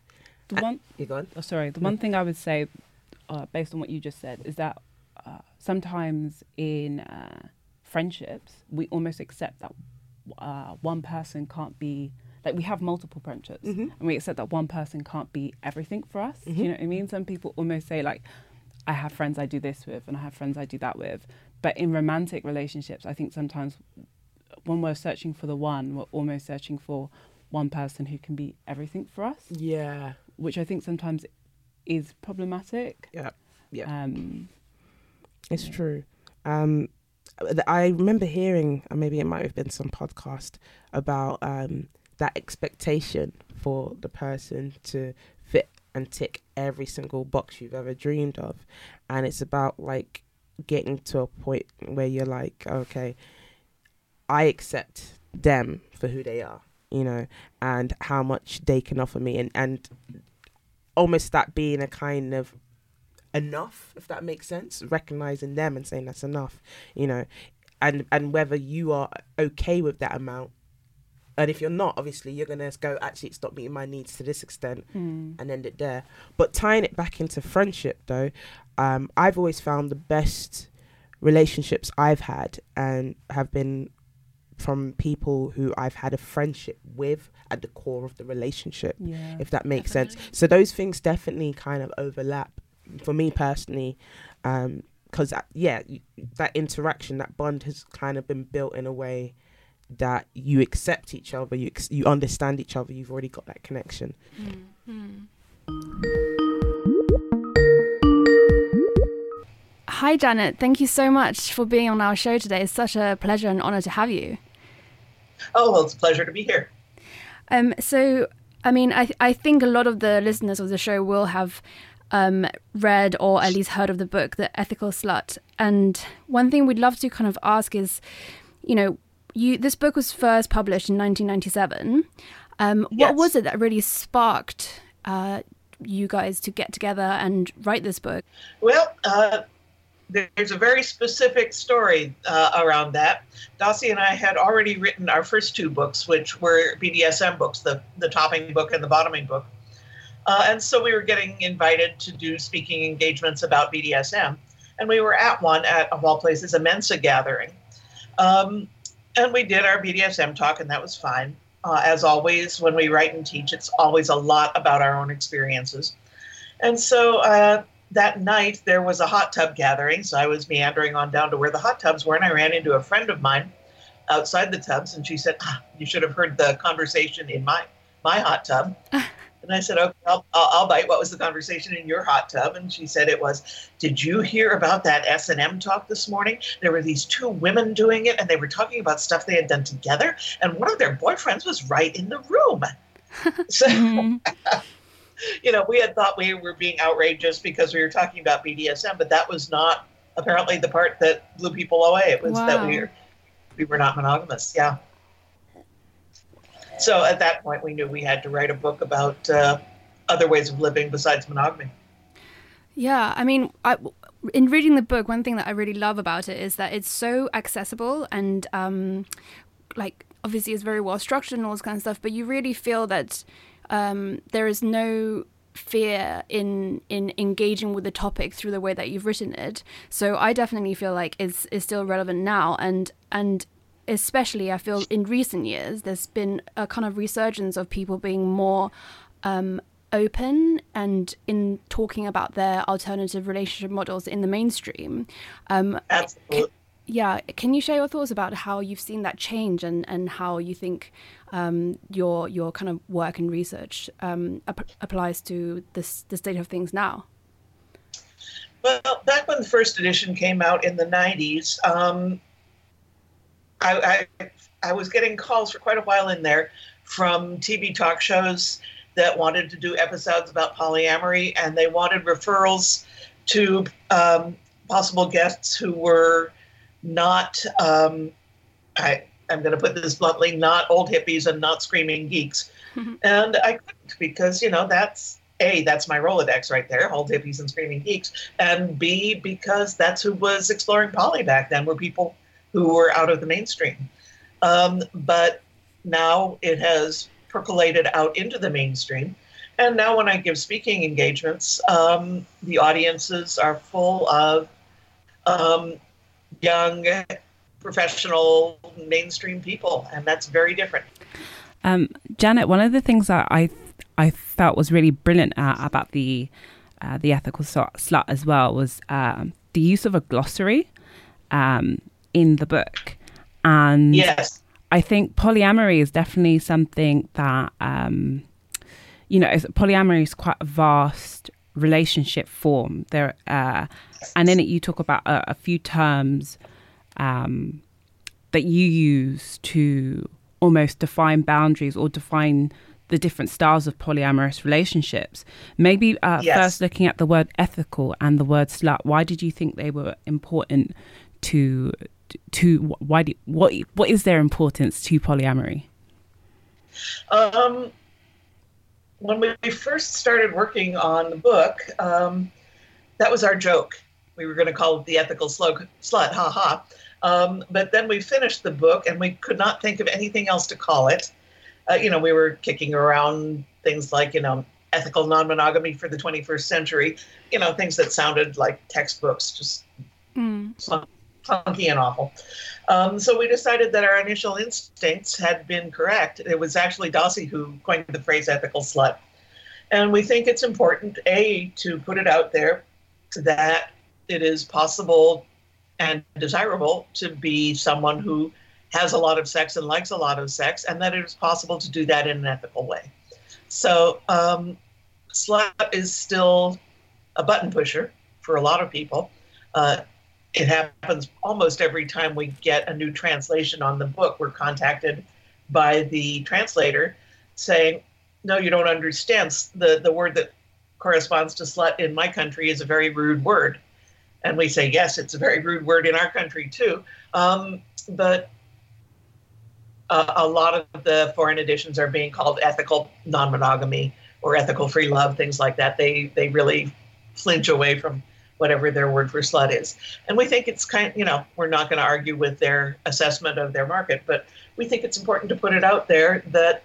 the one, you go on. Oh, sorry. The one thing I would say, uh, based on what you just said, is that uh, sometimes in uh, friendships we almost accept that uh, one person can't be like we have multiple friendships mm-hmm. and we accept that one person can't be everything for us. Mm-hmm. you know what I mean? Some people almost say like, I have friends I do this with and I have friends I do that with. But in romantic relationships, I think sometimes when we're searching for the one, we're almost searching for one person who can be everything for us. Yeah which I think sometimes is problematic. Yeah, yeah. Um, it's true. Um, I remember hearing, or maybe it might have been some podcast about um, that expectation for the person to fit and tick every single box you've ever dreamed of, and it's about like getting to a point where you're like, okay, I accept them for who they are you know, and how much they can offer me, and and almost that being a kind of enough, if that makes sense, recognizing them and saying that's enough, you know, and and whether you are okay with that amount. And if you're not, obviously, you're gonna go. Actually, it's not meeting my needs to this extent, mm. and end it there. But tying it back into friendship, though, um, I've always found the best relationships I've had and have been from people who I've had a friendship with at the core of the relationship, yeah, if that makes definitely. sense. So those things definitely kind of overlap for me personally, because um, yeah, that interaction, that bond has kind of been built in a way that you accept each other, you ex- you understand each other, you've already got that connection. Mm-hmm. Hi, Janet. Thank you so much for being on our show today. It's such a pleasure and honor to have you. Oh, well, it's a pleasure to be here. Um, so, I mean, I, I think a lot of the listeners of the show will have um, read or at least heard of the book, The Ethical Slut. And one thing we'd love to kind of ask is, you know, you this book was first published in 1997. Um, yes. What was it that really sparked uh, you guys to get together and write this book? Well, uh, there's a very specific story uh, around that. Dossie and I had already written our first two books, which were BDSM books, the, the topping book and the bottoming book. Uh, and so we were getting invited to do speaking engagements about BDSM. And we were at one at, of all places, a Mensa gathering. Um, and we did our BDSM talk, and that was fine. Uh, as always, when we write and teach, it's always a lot about our own experiences. And so uh, that night, there was a hot tub gathering. So I was meandering on down to where the hot tubs were, and I ran into a friend of mine outside the tubs, and she said, ah, "You should have heard the conversation in my my hot tub." *laughs* And I said, okay, I'll, I'll, bite. What was the conversation in your hot tub? And she said it was, did you hear about that S&M talk this morning? There were these two women doing it and they were talking about stuff they had done together. And one of their boyfriends was right in the room. *laughs* so, mm-hmm. *laughs* *laughs* you know, we had thought we were being outrageous because we were talking about BDSM, but that was not apparently the part that blew people away. It was wow. that we were, we were not monogamous. Yeah so at that point, we knew we had to write a book about uh, other ways of living besides monogamy. Yeah, I mean, I, in reading the book, one thing that I really love about it is that it's so accessible and, um, like, obviously it's very well structured and all this kind of stuff. But you really feel that um, there is no fear in in engaging with the topic through the way that you've written it. So I definitely feel like it's is still relevant now, and and especially I feel in recent years, there's been a kind of resurgence of people being more um, open and in talking about their alternative relationship models in the mainstream. Um, Absolutely. Yeah, can you share your thoughts about how you've seen that change and, and how you think um, your your kind of work and research um, ap- applies to this the state of things now? Well, back when the first edition came out in the 90s, um, I, I, I was getting calls for quite a while in there from TV talk shows that wanted to do episodes about polyamory, and they wanted referrals to um, possible guests who were not, um, I, I'm going to put this bluntly, not old hippies and not screaming geeks. Mm-hmm. *laughs* And I couldn't because, you know, that's A, that's my Rolodex right there, old hippies and screaming geeks. And B, because that's who was exploring poly back then, were people who were out of the mainstream. Um, but now it has percolated out into the mainstream. And now, when I give speaking engagements, um, the audiences are full of um, young, professional, mainstream people, and that's very different. Um, Janet, one of the things that I I felt was really brilliant uh, about the uh, the ethical slut as well was um, the use of a glossary. Um, in the book. And yes. I think polyamory is definitely something that, um, you know, polyamory is quite a vast relationship form. There, uh, and in it you talk about a, a few terms um, that you use to almost define boundaries or define the different styles of polyamorous relationships. Maybe uh, yes. first looking at the word ethical and the word slut. Why did you think they were important to to why do, what what is their importance to polyamory? Um, when we first started working on the book, um, that was our joke. We were going to call it the ethical slug, slut, ha ha. Um, but then we finished the book and we could not think of anything else to call it. Uh, you know, we were kicking around things like, you know, ethical non monogamy for the 21st century, you know, things that sounded like textbooks, just mm funky and awful. Um, so we decided that our initial instincts had been correct. It was actually Dossie who coined the phrase ethical slut. And we think it's important, A, to put it out there that it is possible and desirable to be someone who has a lot of sex and likes a lot of sex, and that it is possible to do that in an ethical way. So, um, slut is still a button pusher for a lot of people. Uh, it happens almost every time we get a new translation on the book. We're contacted by the translator saying, No, you don't understand. The, the word that corresponds to slut in my country is a very rude word. And we say, Yes, it's a very rude word in our country too. Um, but uh, a lot of the foreign editions are being called ethical non monogamy or ethical free love, things like that. They, they really flinch away from whatever their word for slut is. And we think it's kind you know, we're not going to argue with their assessment of their market, but we think it's important to put it out there that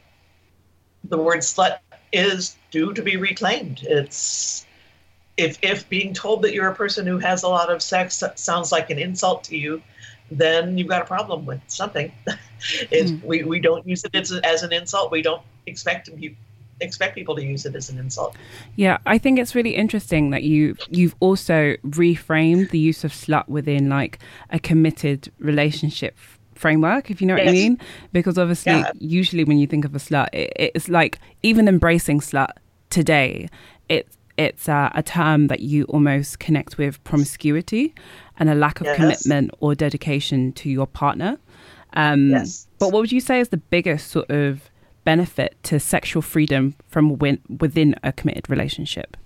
the word slut is due to be reclaimed. It's if if being told that you're a person who has a lot of sex sounds like an insult to you, then you've got a problem with something. *laughs* it's, mm. we, we don't use it as, as an insult. We don't expect to expect people to use it as an insult. Yeah, I think it's really interesting that you you've also reframed the use of slut within like a committed relationship framework, if you know yes. what I mean. Because obviously, yeah. usually when you think of a slut, it, it's like even embracing slut today, it's it's uh, a term that you almost connect with promiscuity and a lack of yes. commitment or dedication to your partner. Um, yes. But what would you say is the biggest sort of benefit to sexual freedom from win- within a committed relationship?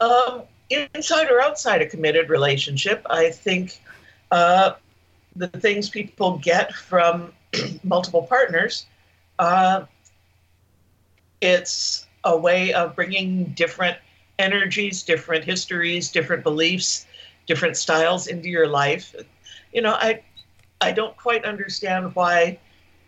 Um, inside or outside a committed relationship, I think uh, the things people get from *clears throat* multiple partners, uh, it's a way of bringing different energies, different histories, different beliefs, different styles into your life. You know, I I don't quite understand why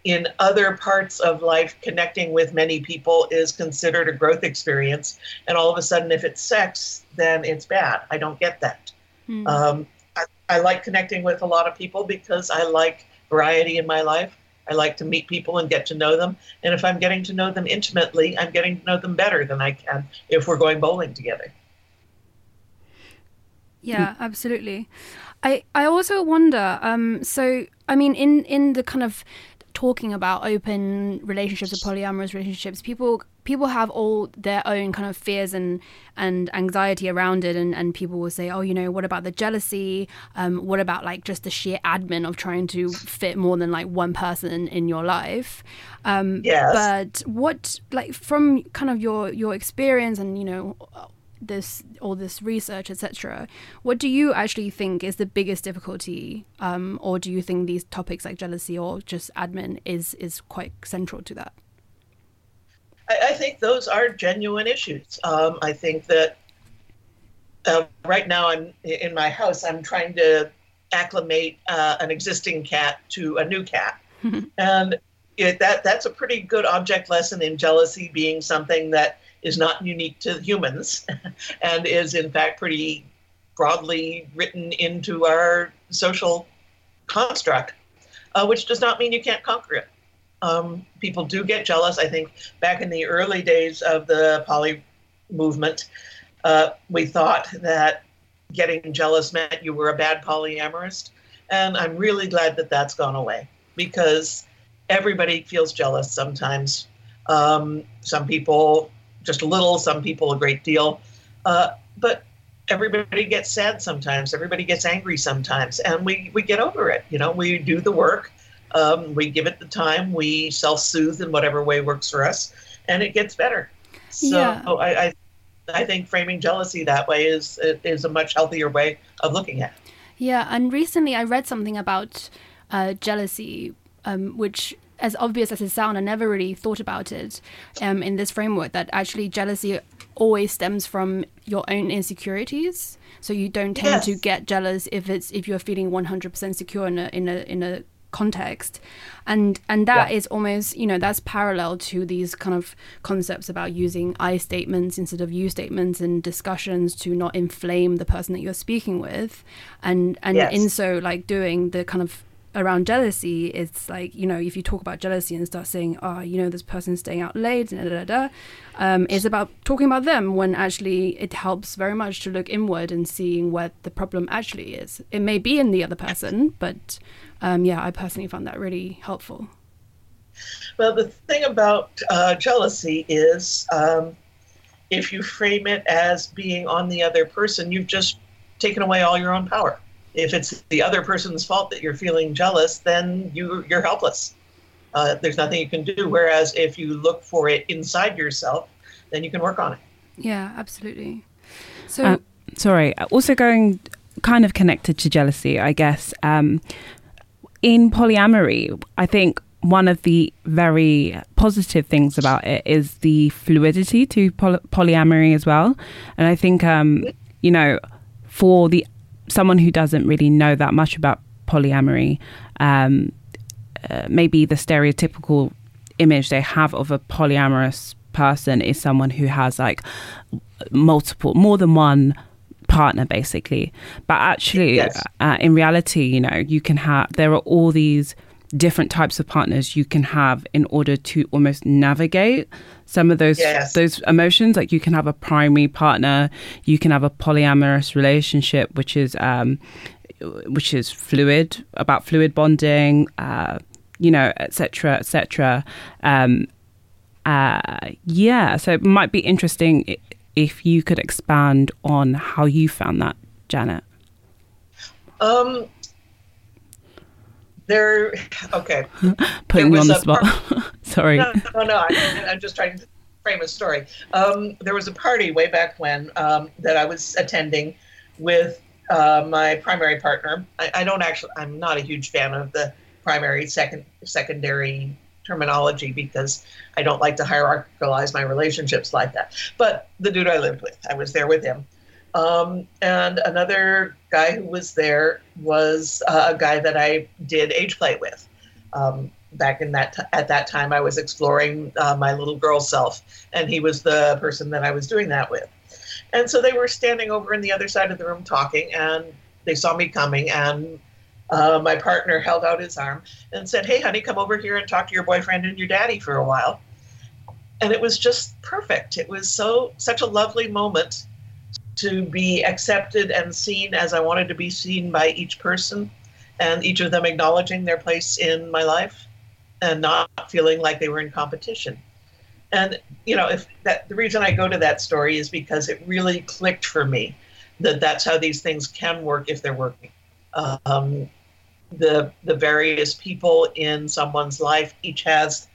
in other parts of life connecting with many people is considered a growth experience and all of a sudden if it's sex then it's bad i don't get that mm. um, I, I like connecting with a lot of people because i like variety in my life I like to meet people and get to know them. And if I'm getting to know them intimately, I'm getting to know them better than I can if we're going bowling together. Yeah, absolutely. I, I also wonder, um, so I mean in, in the kind of talking about open relationships or polyamorous relationships, people people have all their own kind of fears and and anxiety around it, and, and people will say, oh, you know, what about the jealousy? Um, what about like just the sheer admin of trying to fit more than like one person in your life? Um, yes. But what like from kind of your your experience and you know this all this research etc what do you actually think is the biggest difficulty um, or do you think these topics like jealousy or just admin is is quite central to that i, I think those are genuine issues um, i think that uh, right now i'm in my house i'm trying to acclimate uh, an existing cat to a new cat *laughs* and it, that that's a pretty good object lesson in jealousy being something that is not unique to humans *laughs* and is in fact pretty broadly written into our social construct, uh, which does not mean you can't conquer it. Um, people do get jealous. I think back in the early days of the poly movement, uh, we thought that getting jealous meant you were a bad polyamorist. And I'm really glad that that's gone away because everybody feels jealous sometimes. Um, some people just a little, some people a great deal. Uh, but everybody gets sad sometimes. Everybody gets angry sometimes, and we we get over it. You know, we do the work. Um, we give it the time. We self-soothe in whatever way works for us, and it gets better. So yeah. I, I I think framing jealousy that way is is a much healthier way of looking at. It. Yeah, and recently I read something about uh, jealousy, um, which as obvious as it sounds, I never really thought about it um, in this framework that actually jealousy always stems from your own insecurities. So you don't tend yes. to get jealous if it's if you're feeling 100% secure in a in a in a context and and that yeah. is almost you know that's parallel to these kind of concepts about using i statements instead of you statements and discussions to not inflame the person that you're speaking with and and yes. in so like doing the kind of around jealousy, it's like, you know, if you talk about jealousy and start saying, oh, you know, this person's staying out late, da, da, da, um, is about talking about them when actually it helps very much to look inward and seeing what the problem actually is. It may be in the other person, but um, yeah, I personally found that really helpful. Well, the thing about uh, jealousy is um, if you frame it as being on the other person, you've just taken away all your own power if it's the other person's fault that you're feeling jealous, then you you're helpless. Uh, there's nothing you can do. Whereas if you look for it inside yourself, then you can work on it. Yeah, absolutely. So, uh, sorry. Also, going kind of connected to jealousy, I guess. Um, in polyamory, I think one of the very positive things about it is the fluidity to poly- polyamory as well. And I think, um, you know, for the someone who doesn't really know that much about polyamory, um, uh, maybe the stereotypical image they have of a polyamorous person is someone who has like multiple, more than one partner basically but actually Yes. uh, in reality you know you can have there are all these different types of partners you can have in order to almost navigate some of those Yes. those emotions. Like you can have a primary partner you can have a polyamorous relationship which is um which is fluid about fluid bonding uh you know etc etc um uh yeah so it might be interesting if you could expand on how you found that janet. Um, there. Okay. *laughs* putting you on the spot *laughs* sorry No, no, no. I, I'm just trying to frame a story. Um, there was a party way back when um, that I was attending with uh, my primary partner. I, I don't actually. I'm not a huge fan of the primary, second, secondary terminology because I don't like to hierarchicalize my relationships like that. But the dude I lived with, I was there with him. Um, and another guy who was there was uh, a guy that I did age play with. Um, back in that t- at that time, I was exploring uh, my little girl self, and he was the person that I was doing that with. And so they were standing over in the other side of the room talking, and they saw me coming, and uh, my partner held out his arm and said, "Hey, honey, come over here and talk to your boyfriend and your daddy for a while." And it was just perfect. It was so such a lovely moment to be accepted and seen as I wanted to be seen by each person, and each of them acknowledging their place in my life and not feeling like they were in competition. And you know, if that the reason I go to that story is because it really clicked for me that that's how these things can work if they're working. Um, the the various people in someone's life each has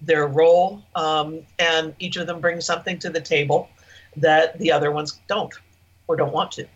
their role, um, and each of them brings something to the table that the other ones don't or don't want to.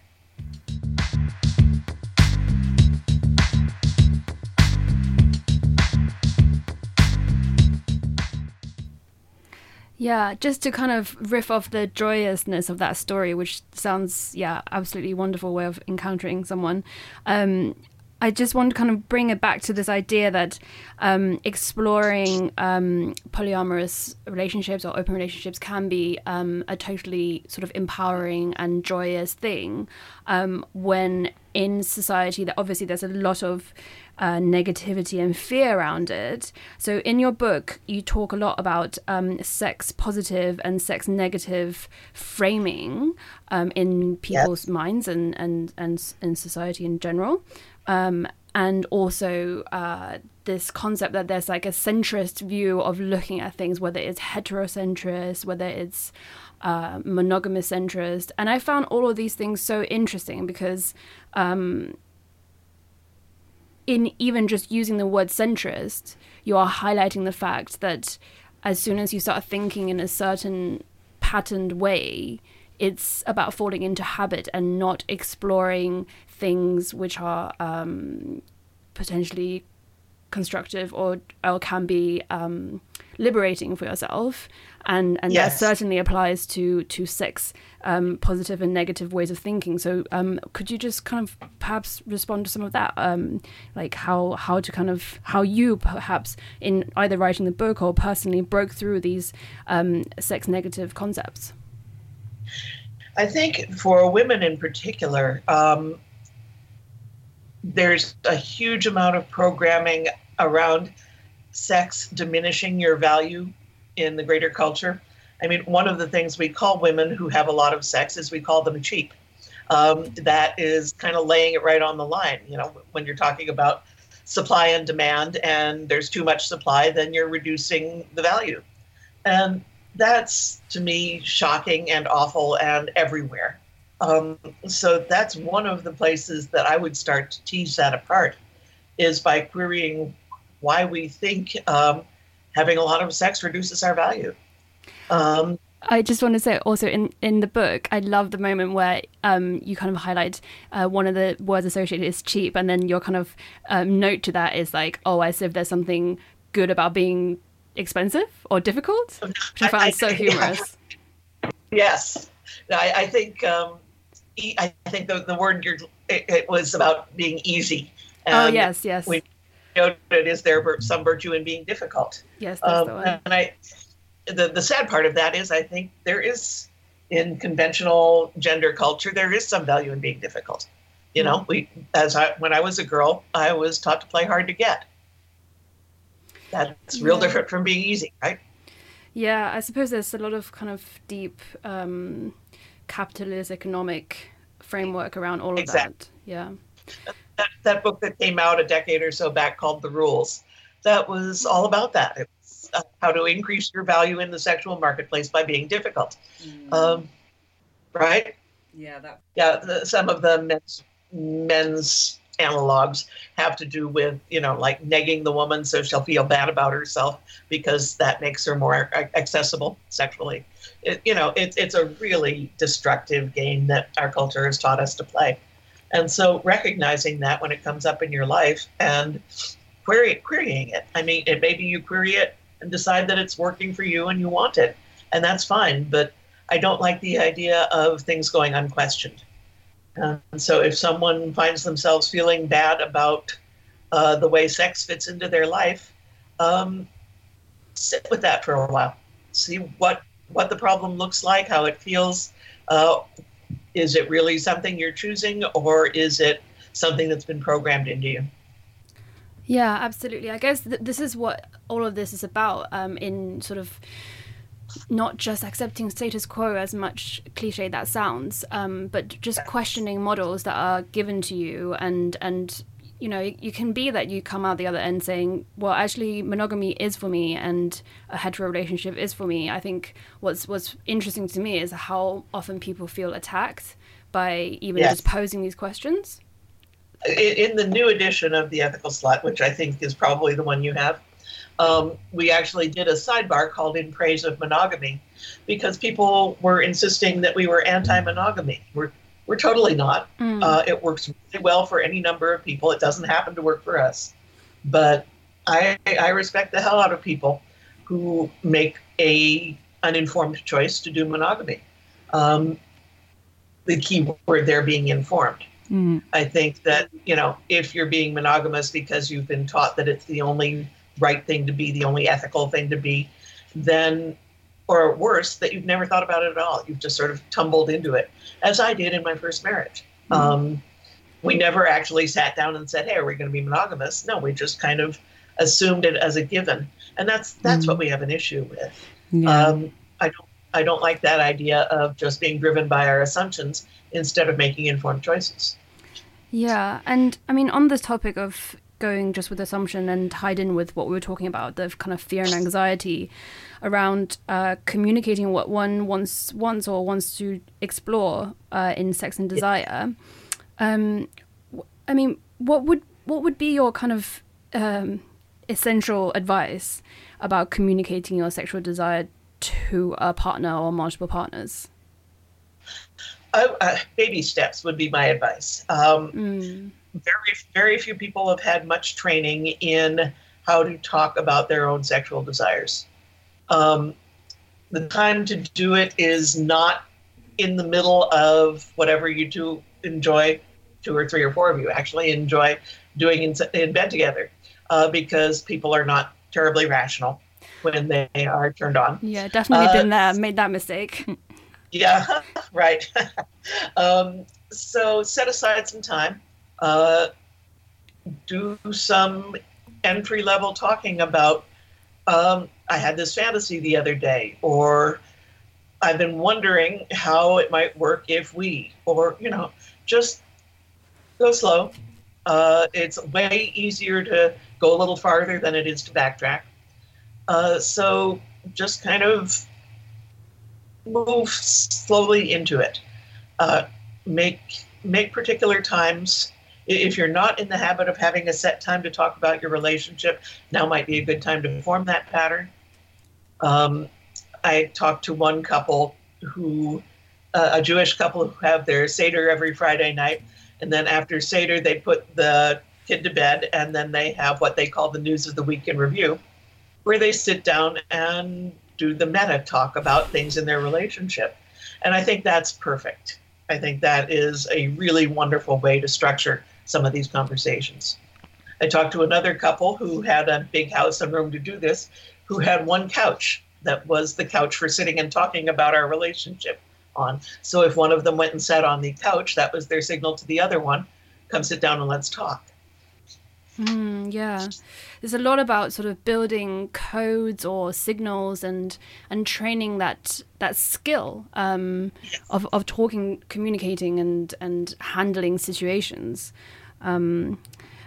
Yeah, just to kind of riff off the joyousness of that story, which sounds, yeah, absolutely wonderful way of encountering someone. Um, I just want to kind of bring it back to this idea that um, exploring um, polyamorous relationships or open relationships can be um, a totally sort of empowering and joyous thing um, when in society that obviously there's a lot of uh, negativity and fear around it. So in your book, you talk a lot about um, sex positive and sex negative framing um, in people's minds and and and in society in general, um, and also. Uh, this concept that there's like a centrist view of looking at things, whether it's heterocentrist, whether it's uh, monogamous centrist. And I found all of these things so interesting because um, in even just using the word centrist, you are highlighting the fact that as soon as you start thinking in a certain patterned way, it's about falling into habit and not exploring things which are um, potentially constructive or or can be um, liberating for yourself, and and Yes. that certainly applies to to sex um, positive and negative ways of thinking. So um, could you just kind of perhaps respond to some of that, um, like how how to kind of how you perhaps in either writing the book or personally broke through these um, sex negative concepts. I think for women in particular, um, there's a huge amount of programming around sex diminishing your value in the greater culture. I mean, one of the things we call women who have a lot of sex is we call them cheap. Um, that is kind of laying it right on the line. You know, when you're talking about supply and demand, and there's too much supply, then you're reducing the value. And that's to me shocking and awful and everywhere. Um, so that's one of the places that I would start to tease that apart is by querying why we think um, having a lot of sex reduces our value. Um, I just want to say also in, in the book, I love the moment where um, you kind of highlight uh, one of the words associated is cheap, and then your kind of um, note to that is like, oh, as if there's something good about being expensive or difficult, which I found I- so *laughs* yeah. humorous. Yes, I, I think um, I think the, the word you're, it, it was about being easy. oh yes, yes, we noted is there some virtue in being difficult. yes, that's Um, the one. and I, the the sad part of that is I think there is in conventional gender culture, there is some value in being difficult. You know, we as I when I was a girl, I was taught to play hard to get. That's real yeah. different from being easy, right? Yeah, I suppose there's a lot of kind of deep um, capitalist economic framework around all of exactly. that. Yeah. That, that book that came out a decade or so back called The Rules, that was all about that. It was uh, how to increase your value in the sexual marketplace by being difficult. Mm. Um, right? Yeah, that. Yeah, the, some of the men's, men's analogs have to do with you know like negging the woman so she'll feel bad about herself because that makes her more accessible sexually it, you know it's it's a really destructive game that our culture has taught us to play. And so recognizing that when it comes up in your life and query, querying it. I mean it, maybe you query it and decide that it's working for you and you want it and that's fine but i don't like the idea of things going unquestioned. And so if someone finds themselves feeling bad about uh, the way sex fits into their life, um, sit with that for a while. See what what the problem looks like, how it feels. Uh, is it really something you're choosing, or is it something that's been programmed into you? Yeah, absolutely. I guess th- this is what all of this is about um, in sort of not just accepting status quo as much cliche that sounds, um, but just questioning models that are given to you and and you know you can be that you come out the other end saying well actually monogamy is for me and a hetero relationship is for me i think what's what's interesting to me is how often people feel attacked by even yes. just posing these questions in the new edition of the ethical slut which i think is probably the one you have um, we actually did a sidebar called In Praise of Monogamy because people were insisting that we were anti monogamy. We're, we're totally not. Mm. Uh, it works really well for any number of people. It doesn't happen to work for us. But I, I respect the hell out of people who make a uninformed choice to do monogamy. Um, the key word there being informed. Mm. I think that, you know, if you're being monogamous because you've been taught that it's the only right thing to be, the only ethical thing to be, then, or worse, that you've never thought about it at all. You've just sort of tumbled into it, as I did in my first marriage. Mm-hmm. Um, we never actually sat down and said, "Hey, are we going to be monogamous?" No, we just kind of assumed it as a given, and that's that's mm-hmm. what we have an issue with. Yeah. Um, I don't I don't like that idea of just being driven by our assumptions instead of making informed choices. Yeah, and I mean, on this topic of going just with assumption and tied in with what we were talking about the kind of fear and anxiety around uh, communicating what one wants wants or wants to explore uh, in sex and desire. Um, I mean, what would what would be your kind of um, essential advice about communicating your sexual desire to a partner or multiple partners? Oh, uh, baby steps would be my advice. Um, mm very very few people have had much training in how to talk about their own sexual desires. Um, the time to do it is not in the middle of whatever you do enjoy, two or three or four of you actually enjoy doing in, in bed together, uh, because people are not terribly rational when they are turned on. Yeah, definitely uh, been there, made that mistake. *laughs* yeah, *laughs* right. *laughs* um, so set aside some time uh, do some entry level talking about um, I had this fantasy the other day, or I've been wondering how it might work if we, or, you know, just go slow. Uh, it's way easier to go a little farther than it is to backtrack. Uh, so just kind of move slowly into it. Uh, make make particular times if you're not in the habit of having a set time to talk about your relationship, now might be a good time to form that pattern. Um, I talked to one couple who, uh, a Jewish couple who have their Seder every Friday night. And then after Seder, they put the kid to bed and then they have what they call the News of the Week in Review, where they sit down and do the meta talk about things in their relationship. And I think that's perfect. I think that is a really wonderful way to structure some of these conversations. I talked to another couple who had a big house and room to do this, who had one couch that was the couch for sitting and talking about our relationship on. So if one of them went and sat on the couch, that was their signal to the other one come sit down and let's talk. Mm, yeah, there's a lot about sort of building codes or signals and and training that that skill um, yes. of of talking, communicating, and and handling situations. Um,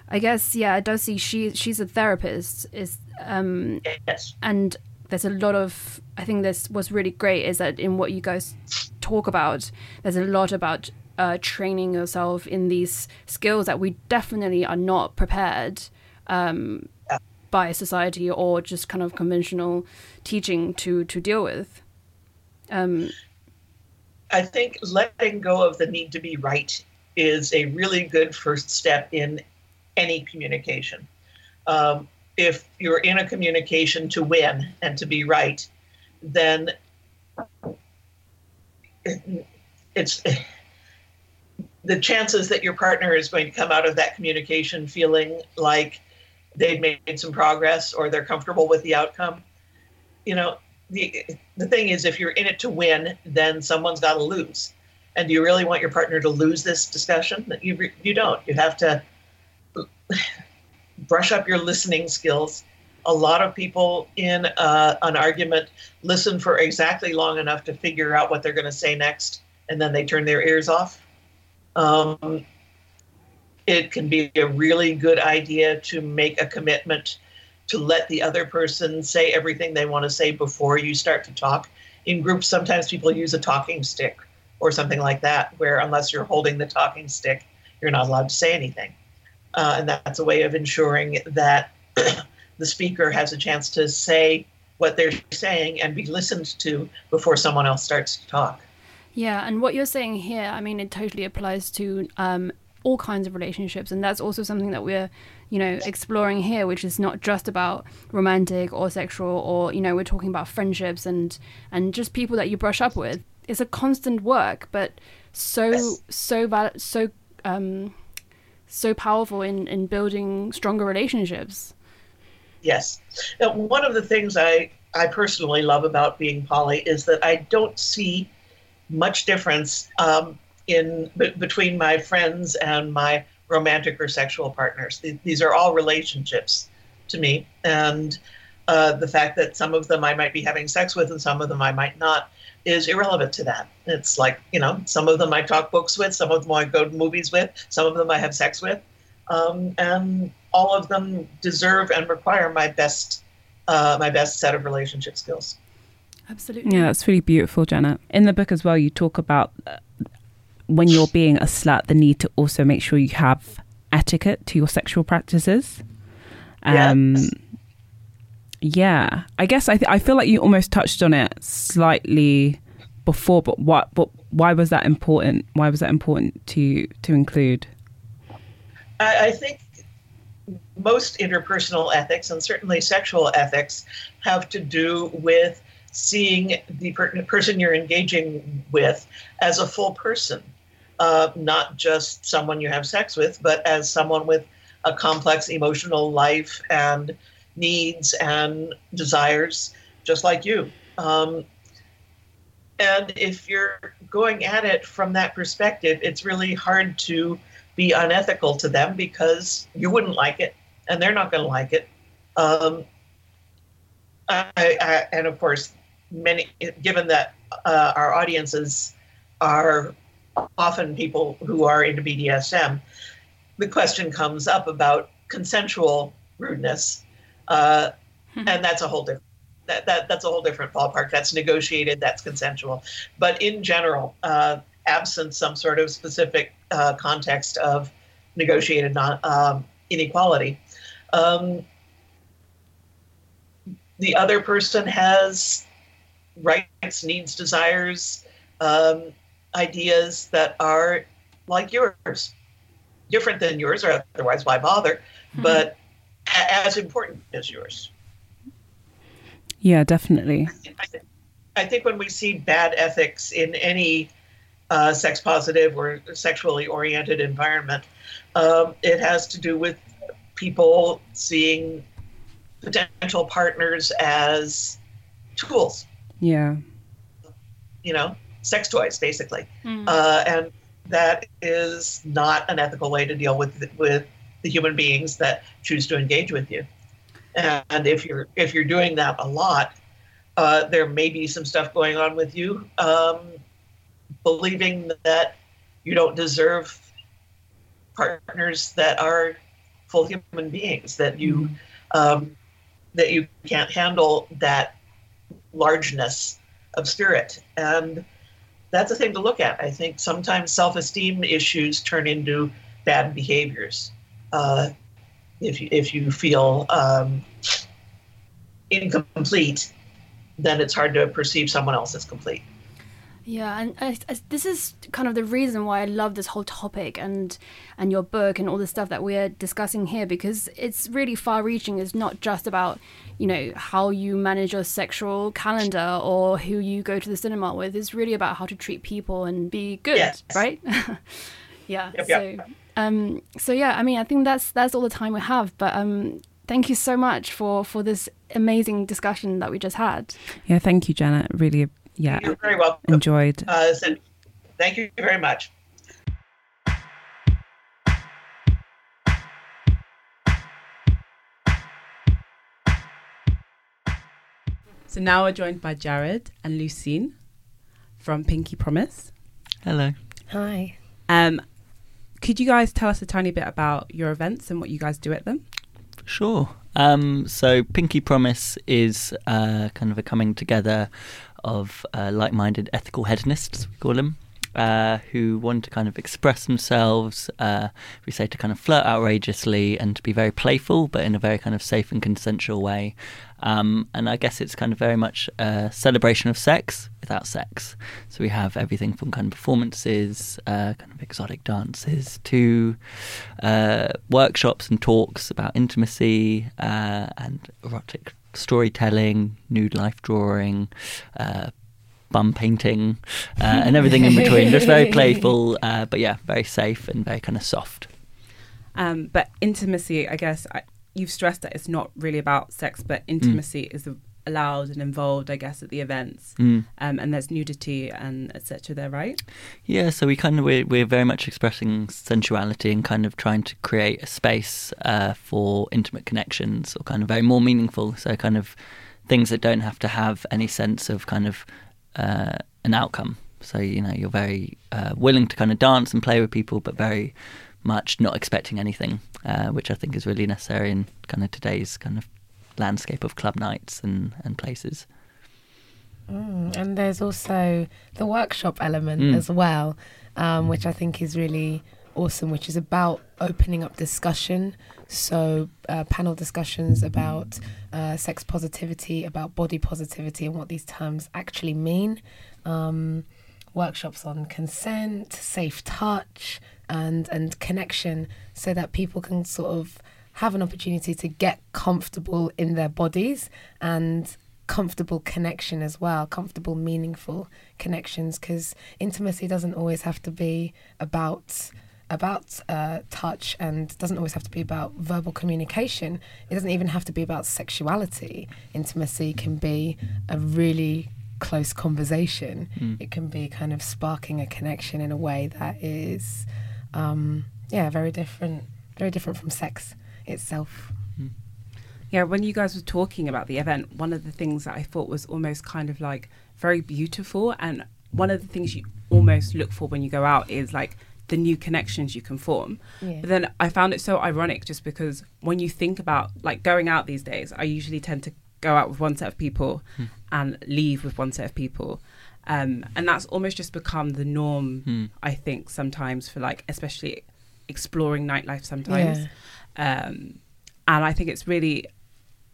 I guess yeah, Dossie, she she's a therapist, is um, yes. and there's a lot of I think this was really great is that in what you guys talk about, there's a lot about uh, training yourself in these skills that we definitely are not prepared um, yeah. by society or just kind of conventional teaching to to deal with. Um, I think letting go of the need to be right is a really good first step in any communication. Um, if you're in a communication to win and to be right, then it's the chances that your partner is going to come out of that communication feeling like they've made some progress or they're comfortable with the outcome. You know, the the thing is, if you're in it to win, then someone's got to lose. And do you really want your partner to lose this discussion? You you don't. You have to *sighs* brush up your listening skills. A lot of people in uh, an argument listen for exactly long enough to figure out what they're going to say next, and then they turn their ears off. Um, it can be a really good idea to make a commitment to let the other person say everything they want to say before you start to talk. In groups, sometimes people use a talking stick or something like that, where unless you're holding the talking stick, you're not allowed to say anything. Uh, and that's a way of ensuring that *clears throat* the speaker has a chance to say what they're saying and be listened to before someone else starts to talk. Yeah, and what you're saying here, I mean, it totally applies to um, all kinds of relationships, and that's also something that we're, you know, exploring here, which is not just about romantic or sexual, or you know, we're talking about friendships and and just people that you brush up with. It's a constant work, but so yes. so val- so um, so powerful in in building stronger relationships. Yes, now, one of the things I I personally love about being poly is that I don't see much difference um, in b- between my friends and my romantic or sexual partners. Th- these are all relationships to me, and uh, the fact that some of them I might be having sex with and some of them I might not is irrelevant to that. It's like you know, some of them I talk books with, some of them I go to movies with, some of them I have sex with, um, and all of them deserve and require my best uh, my best set of relationship skills. Absolutely. Yeah, that's really beautiful, Janet. In the book as well, you talk about uh, when you're being a slut, the need to also make sure you have etiquette to your sexual practices. Um, yes. Yeah, I guess I th- I feel like you almost touched on it slightly before, but what? But why was that important? Why was that important to to include? I, I think most interpersonal ethics and certainly sexual ethics have to do with seeing the per- person you're engaging with as a full person, uh, not just someone you have sex with, but as someone with a complex emotional life and needs and desires, just like you. Um, and if you're going at it from that perspective, it's really hard to be unethical to them because you wouldn't like it and they're not going to like it. Um, I, I, and of course, many, given that uh, our audiences are often people who are into BDSM, the question comes up about consensual rudeness, uh, mm-hmm. and that's a whole different. That, that that's a whole different ballpark. That's negotiated. That's consensual. But in general, uh, absent some sort of specific uh, context of negotiated non, um, inequality, um, the other person has rights, needs, desires, um, ideas that are like yours, different than yours, or otherwise, why bother? Mm-hmm. But a- as important as yours. Yeah, definitely. I, th- I, think when we see bad ethics in any uh, sex positive or sexually oriented environment, um, it has to do with people seeing potential partners as tools yeah. You know, sex toys, basically, mm. uh, and that is not an ethical way to deal with with the human beings that choose to engage with you. And if you're if you're doing that a lot, uh, there may be some stuff going on with you, um, believing that you don't deserve partners that are full human beings, that you mm-hmm. um, that you can't handle that largeness of spirit, and that's a thing to look at. I think sometimes self-esteem issues turn into bad behaviors. Uh, if you, if you feel um, incomplete, then it's hard to perceive someone else as complete. Yeah, and I, I, this is kind of the reason why I love this whole topic and and your book and all the stuff that we're discussing here because it's really far-reaching. It's not just about you know how you manage your sexual calendar or who you go to the cinema with. It's really about how to treat people and be good, yes. right? *laughs* yeah. Yep, so, yep. um, so yeah, I mean, I think that's that's all the time we have. But um, thank you so much for for this amazing discussion that we just had. Yeah, thank you, Janet. Really yeah, you're very welcome. Enjoyed. Uh, so thank you very much. So now we're joined by Jared and Lucine from Pinky Promise. Hello. Hi. Um, could you guys tell us a tiny bit about your events and what you guys do at them? Sure. Um, so Pinky Promise is uh, kind of a coming together of uh, like minded ethical hedonists, we call them. Uh, who want to kind of express themselves, uh, we say to kind of flirt outrageously and to be very playful, but in a very kind of safe and consensual way. Um, and I guess it's kind of very much a celebration of sex without sex. So we have everything from kind of performances, uh, kind of exotic dances, to uh, workshops and talks about intimacy uh, and erotic storytelling, nude life drawing, uh, bum painting, uh, and everything in between. Just very playful, uh, but yeah, very safe and very kind of soft. Um, but intimacy, I guess, I, you've stressed that it's not really about sex, but intimacy mm. is allowed and involved, I guess, at the events. Mm. Um, and there's nudity and etc. There, right? Yeah. So we kind of we're, we're very much expressing sensuality and kind of trying to create a space uh, for intimate connections, or kind of very more meaningful. So kind of things that don't have to have any sense of kind of uh, an outcome. So you know you're very uh, willing to kind of dance and play with people, but very much not expecting anything, uh, which I think is really necessary in kind of today's kind of landscape of club nights and, and places. Mm, and there's also the workshop element mm. as well, um, which I think is really awesome, which is about opening up discussion. So, uh, panel discussions about uh, sex positivity, about body positivity, and what these terms actually mean. Um, workshops on consent, safe touch, and and connection, so that people can sort of have an opportunity to get comfortable in their bodies and comfortable connection as well, comfortable, meaningful connections. Because intimacy doesn't always have to be about about uh, touch and doesn't always have to be about verbal communication. It doesn't even have to be about sexuality. Intimacy can be a really close conversation. Mm. It can be kind of sparking a connection in a way that is, um, yeah, very different, very different from sex itself. Hmm. Yeah, when you guys were talking about the event, one of the things that I thought was almost kind of like very beautiful, and one of the things you almost look for when you go out is like the new connections you can form. Yeah. But then I found it so ironic just because when you think about like going out these days, I usually tend to go out with one set of people hmm. and leave with one set of people. Um, and that's almost just become the norm, hmm. I think, sometimes for like, especially exploring nightlife sometimes. Yeah. Um, and I think it's really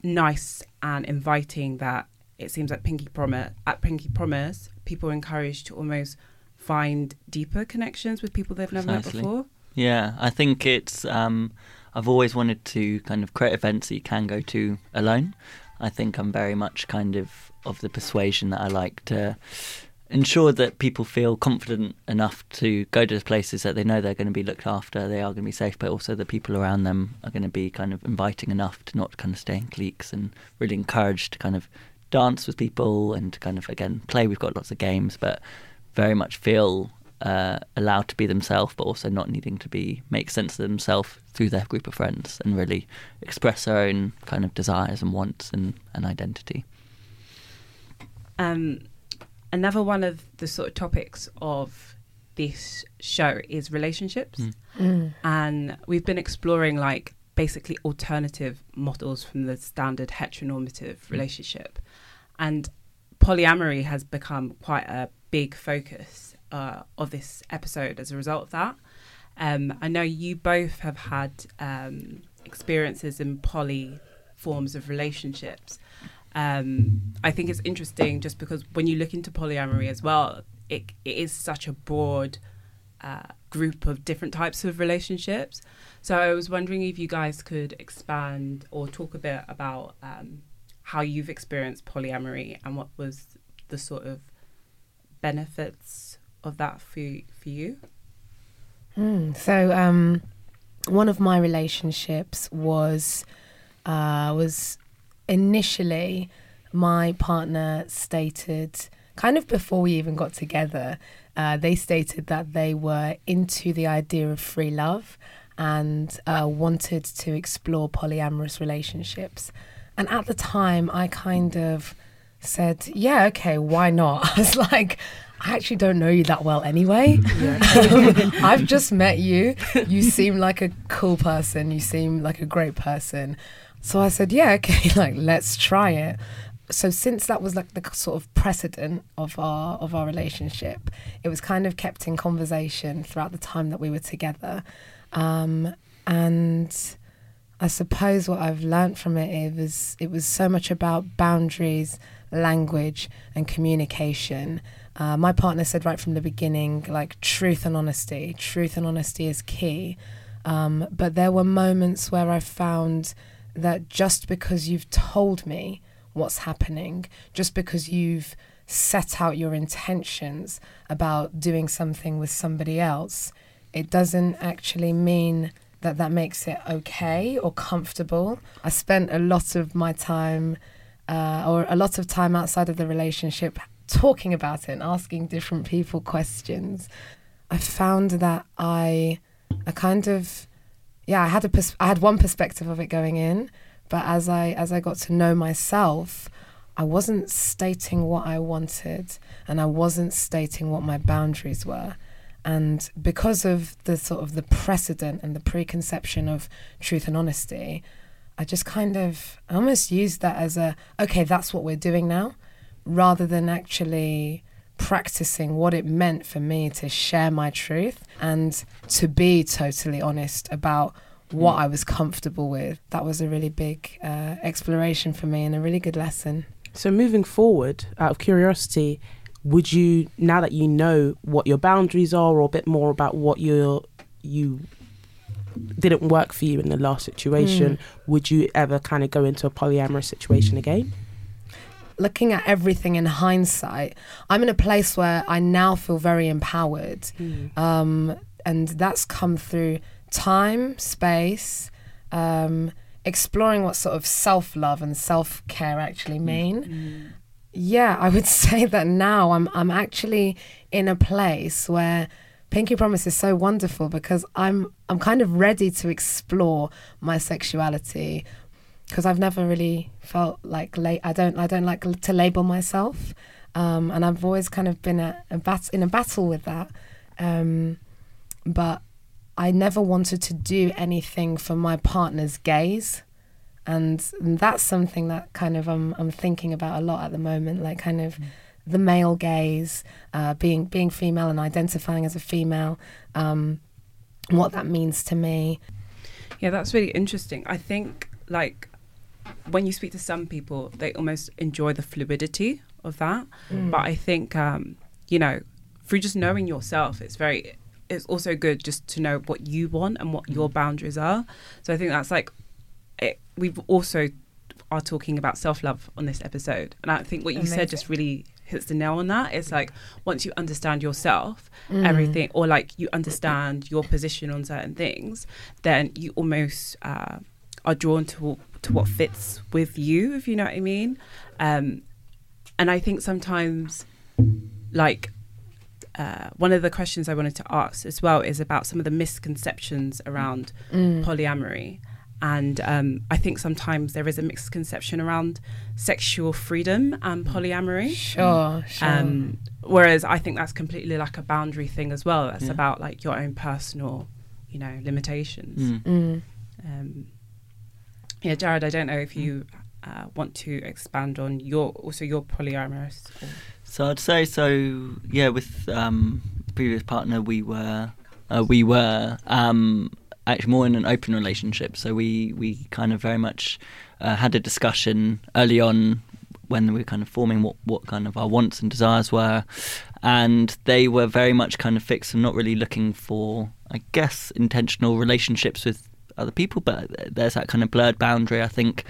nice and inviting that it seems like Pinky Promise at Pinky Promise, people are encouraged to almost find deeper connections with people they've never met before. Yeah, I think it's. Um, I've always wanted to kind of create events that you can go to alone. I think I'm very much kind of of the persuasion that I like to ensure that people feel confident enough to go to places that they know they're going to be looked after, they are going to be safe, but also the people around them are going to be kind of inviting enough to not kind of stay in cliques and really encouraged to kind of dance with people and to kind of again play. We've got lots of games, but very much feel uh, allowed to be themselves, but also not needing to be make sense of themselves through their group of friends and really express their own kind of desires and wants and, and identity. Um, another one of the sort of topics of this show is relationships, Mm. Mm. and we've been exploring like basically alternative models from the standard heteronormative relationship, and polyamory has become quite a big focus uh, of this episode as a result of that. Um, I know you both have had um, experiences in poly forms of relationships. Um, I think it's interesting just because when you look into polyamory as well, it, it is such a broad uh, group of different types of relationships. So I was wondering if you guys could expand or talk a bit about um, how you've experienced polyamory and what was the sort of benefits of that for for you. Mm, so um, one of my relationships was uh, was initially my partner stated kind of before we even got together. Uh, they stated that they were into the idea of free love and uh, wanted to explore polyamorous relationships. And at the time, I kind of said, "Yeah, okay, why not?" *laughs* I was like, I actually don't know you that well anyway. *laughs* *laughs* I've just met you. You seem like a cool person. You seem like a great person. So I said, yeah, okay, *laughs* like let's try it. So since that was like the sort of precedent of our of our relationship, it was kind of kept in conversation throughout the time that we were together. Um, and I suppose what I've learned from it, was it was so much about boundaries, language, and communication. Uh, my partner said right from the beginning, like truth and honesty. Truth and honesty is key. Um, but there were moments where I found that just because you've told me what's happening, just because you've set out your intentions about doing something with somebody else, it doesn't actually mean that that makes it okay or comfortable. I spent a lot of my time, uh, or a lot of time outside of the relationship, talking about it and asking different people questions. I found that I, I kind of, yeah, I had a pers- I had one perspective of it going in, but as I as I got to know myself, I wasn't stating what I wanted, and I wasn't stating what my boundaries were. And because of the sort of the precedent and the preconception of truth and honesty, I just kind of I almost used that as a okay, that's what we're doing now, rather than actually practicing what it meant for me to share my truth and to be totally honest about what I was comfortable with. That was a really big uh, exploration for me and a really good lesson. So moving forward, out of curiosity, would you now that you know what your boundaries are, or a bit more about what you you didn't work for you in the last situation, would you ever kind of go into a polyamorous situation again? Looking at everything in hindsight, I'm in a place where I now feel very empowered. Um, and that's come through time, space, um, exploring what sort of self love and self care actually mean. Yeah, I would *laughs* say that now I'm I'm actually in a place where Pinky Promise is so wonderful because I'm I'm kind of ready to explore my sexuality because I've never really felt like la- I don't I don't like to label myself, um, and I've always kind of been a, a bat- in a battle with that. Um, but I never wanted to do anything for my partner's gaze. And that's something that kind of I'm, I'm thinking about a lot at the moment, like kind of the male gaze, uh, being being female and identifying as a female, um, what that means to me. Yeah, that's really interesting. I think like when you speak to some people, they almost enjoy the fluidity of that. But I think um, you know, through just knowing yourself, it's very it's also good just to know what you want and what your boundaries are. So I think that's like it, we've also are talking about self love on this episode, and I think what you said just really hits the nail on that. It's like once you understand yourself, everything, or like you understand your position on certain things, then you almost uh, are drawn to to what fits with you, if you know what I mean. Um, and I think sometimes, like uh, one of the questions I wanted to ask as well is about some of the misconceptions around mm. polyamory. And um, I think sometimes there is a misconception around sexual freedom and polyamory. Sure, sure. Um, whereas I think that's completely like a boundary thing as well. That's yeah. about like your own personal, you know, limitations. Mm. Mm. Um, yeah, Jared, I don't know if you uh, want to expand on your also your polyamorous. Or... So I'd say so. Yeah, with um, previous partner, we were uh, we were um, actually more in an open relationship. So we we kind of very much uh, had a discussion early on when we were kind of forming what what kind of our wants and desires were, and they were very much kind of fixed and not really looking for, I guess, intentional relationships with other people, but there's that kind of blurred boundary. I think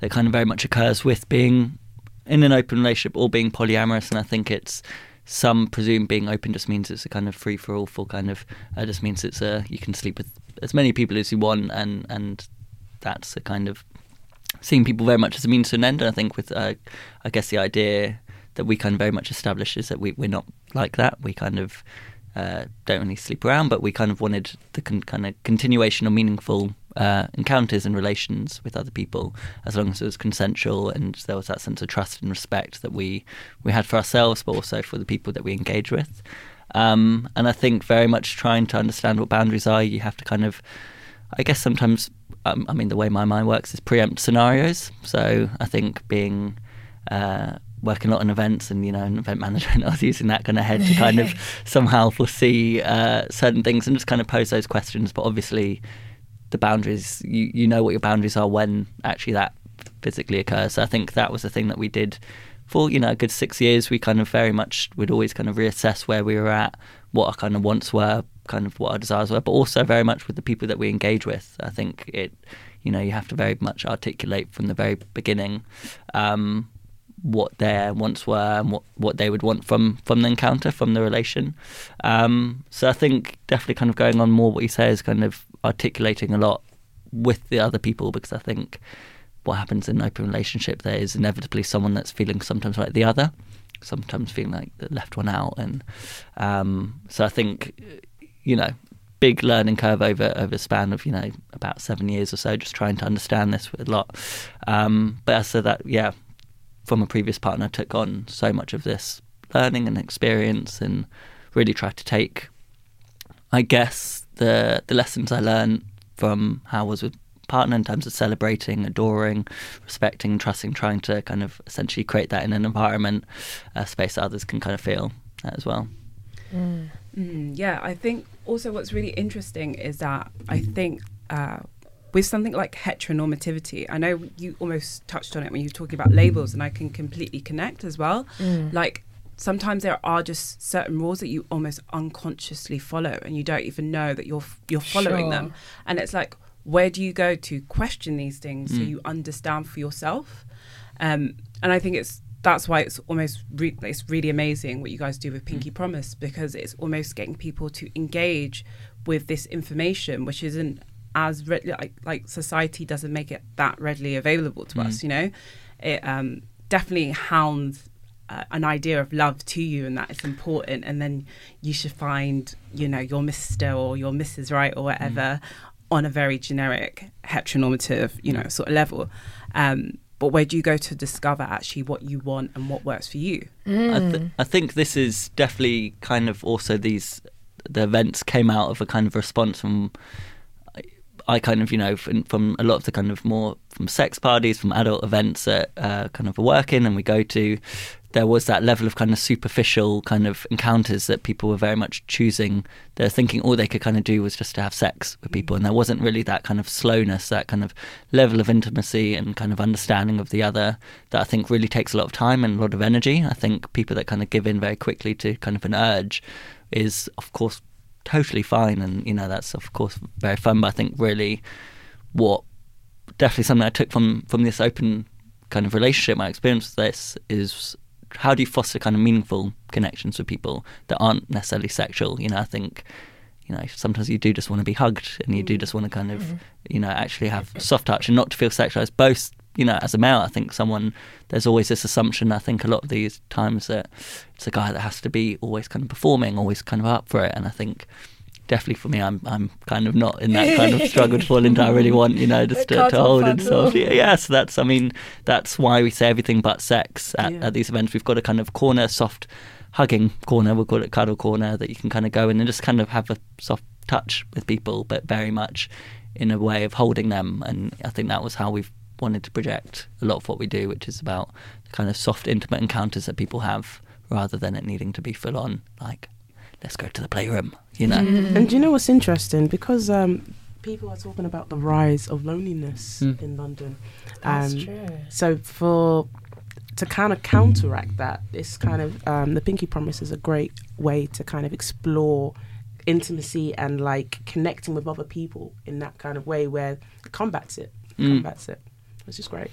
that kind of very much occurs with being in an open relationship or being polyamorous, and I think it's some presume being open just means it's a kind of free for all for kind of uh, just means it's a you can sleep with as many people as you want, and and that's a kind of seeing people very much as a means to an end. And I think with uh, I guess the idea that we kind of very much establish is that we we're not like that. We kind of uh, don't really sleep around, but we kind of wanted the con- kind of continuation of meaningful uh, encounters and relations with other people, as long as it was consensual and there was that sense of trust and respect that we we had for ourselves, but also for the people that we engage with. Um, and I think very much trying to understand what boundaries are, you have to kind of, I guess sometimes, um, I mean, the way my mind works is preempt scenarios. So I think being uh, working a lot on events and you know an event manager *laughs* and I was using that kind of head to kind of *laughs* somehow foresee uh, certain things and just kind of pose those questions. But obviously the boundaries you you know what your boundaries are when actually that physically occurs. So I think that was the thing that we did for you know a good six years. We kind of very much would always kind of reassess where we were at what our kind of wants were kind of what our desires were but also very much with the people that we engage with. I think it you know you have to very much articulate from the very beginning um, what their wants were and what, what they would want from from the encounter, from the relation. Um, so I think definitely kind of going on more what you say is kind of articulating a lot with the other people because I think what happens in an open relationship there is inevitably someone that's feeling sometimes like the other, sometimes feeling like the left one out, and um, so I think you know big learning curve over over a span of you know about seven years or so, just trying to understand this a lot. Um, but I said that yeah, from a previous partner took on so much of this learning and experience and really tried to take I guess the the lessons I learned from how I was with partner in terms of celebrating, adoring, respecting, trusting, trying to kind of essentially create that in an environment, a space that others can kind of feel as well. Mm. Mm, yeah, I think also what's really interesting is that I think uh, with something like heteronormativity, I know you almost touched on it when you were talking about labels, and I can completely connect as well. Mm. Like sometimes there are just certain rules that you almost unconsciously follow, and you don't even know that you're you're following sure. them. And it's like, where do you go to question these things mm. so you understand for yourself? Um, and I think it's that's why it's almost re- it's really amazing what you guys do with Pinky mm. Promise because it's almost getting people to engage with this information, which isn't as readily like, like society doesn't make it that readily available to mm. us you know it um, definitely hounds uh, an idea of love to you and that it's important and then you should find you know your mr or your mrs right or whatever mm. on a very generic heteronormative you know sort of level um, but where do you go to discover actually what you want and what works for you mm. I, th- I think this is definitely kind of also these the events came out of a kind of response from I kind of, you know, from, from, a lot of the kind of more from sex parties, from adult events that uh, kind of work in and we go to, there was that level of kind of superficial kind of encounters that people were very much choosing. They're thinking all they could kind of do was just to have sex with people, and there wasn't really that kind of slowness, that kind of level of intimacy and kind of understanding of the other that I think really takes a lot of time and a lot of energy. I think people that kind of give in very quickly to kind of an urge is, of course, totally fine, and you know that's of course very fun. But I think really what definitely something I took from from this open kind of relationship, my experience with this is how do you foster kind of meaningful connections with people that aren't necessarily sexual? You know, I think you know sometimes you do just want to be hugged and you do just want to kind of mm-hmm. you know actually have soft touch and not to feel sexualized both you know, as a male, I think someone there's always this assumption. I think a lot of these times that it's a guy that has to be always kind of performing, always kind of up for it, and I think definitely for me, I'm I'm kind of not in that kind of struggle to fall into. I really want you know just to, to hold and soft. Yeah, yeah, so that's I mean that's why we say everything but sex at, yeah. at these events. We've got a kind of corner, soft hugging corner. We'll call it cuddle corner that you can kind of go in and just kind of have a soft touch with people, but very much in a way of holding them. And I think that was how we've wanted to project a lot of what we do, which is about the kind of soft, intimate encounters that people have rather than it needing to be full on like let's go to the playroom, you know. Mm. And do you know what's interesting? Because um, people are talking about the rise of loneliness mm. in London. That's um, true. So for to kind of counteract that, this kind of um, the Pinky Promise is a great way to kind of explore intimacy and like connecting with other people in that kind of way where it combats it, mm. combats it. It's is great.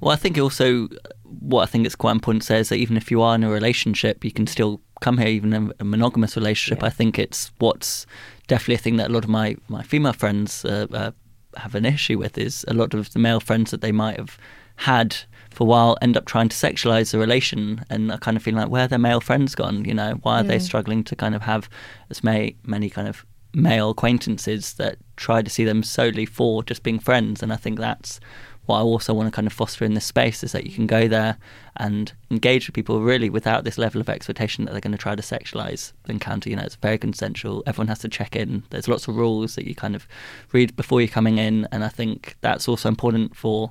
Well, I think also what I think it's quite important to say is that even if you are in a relationship, you can still come here, even in a monogamous relationship. Yeah. I think it's what's definitely a thing that a lot of my, my female friends uh, uh, have an issue with is a lot of the male friends that they might have had for a while end up trying to sexualize the relation and I kind of feeling like where are their male friends gone you know why are mm. they struggling to kind of have as many many kind of male acquaintances that try to see them solely for just being friends and I think that's what I also want to kind of foster in this space is that you can go there and engage with people really without this level of expectation that they're going to try to sexualize the encounter. You know, it's very consensual. Everyone has to check in. There's lots of rules that you kind of read before you're coming in, and I think that's also important for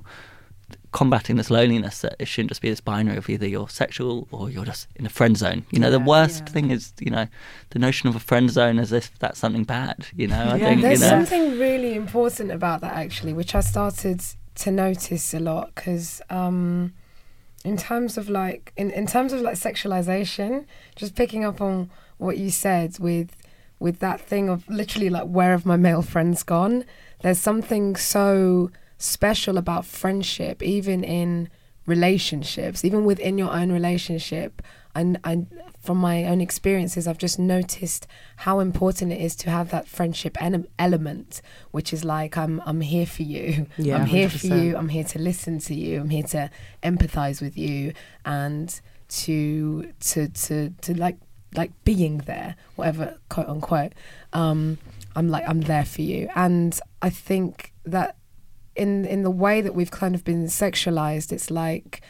combating this loneliness that it shouldn't just be this binary of either you're sexual or you're just in a friend zone. You know, yeah, the worst yeah. thing is, you know, the notion of a friend zone as if that's something bad, you know. I yeah, think there's you know, something really important about that actually, which I started to notice a lot because um, in terms of like in, in terms of like sexualization, just picking up on what you said with with that thing of literally like where have my male friends gone? There's something so special about friendship, even in relationships, even within your own relationship. And I, from my own experiences, I've just noticed how important it is to have that friendship en- element, which is like I'm I'm here for you. Yeah, I'm here 100%. for you. I'm here to listen to you. I'm here to empathize with you and to to to to like like being there, whatever quote unquote. Um, I'm like I'm there for you, and I think that in in the way that we've kind of been sexualized, it's like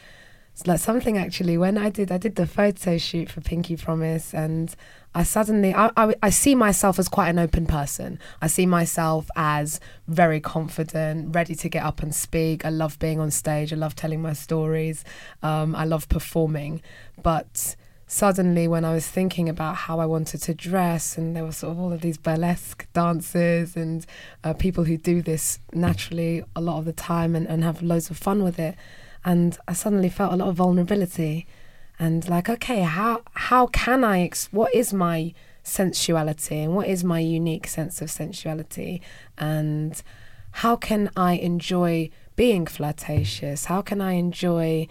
like something actually when I did I did the photo shoot for Pinky Promise and I suddenly I, I, I see myself as quite an open person. I see myself as very confident, ready to get up and speak. I love being on stage. I love telling my stories. Um, I love performing, but suddenly when I was thinking about how I wanted to dress, and there were sort of all of these burlesque dancers and uh, people who do this naturally a lot of the time and, and have loads of fun with it. And I suddenly felt a lot of vulnerability and like, okay, how how can I? Ex- what is my sensuality and what is my unique sense of sensuality and how can I enjoy being flirtatious? How can I enjoy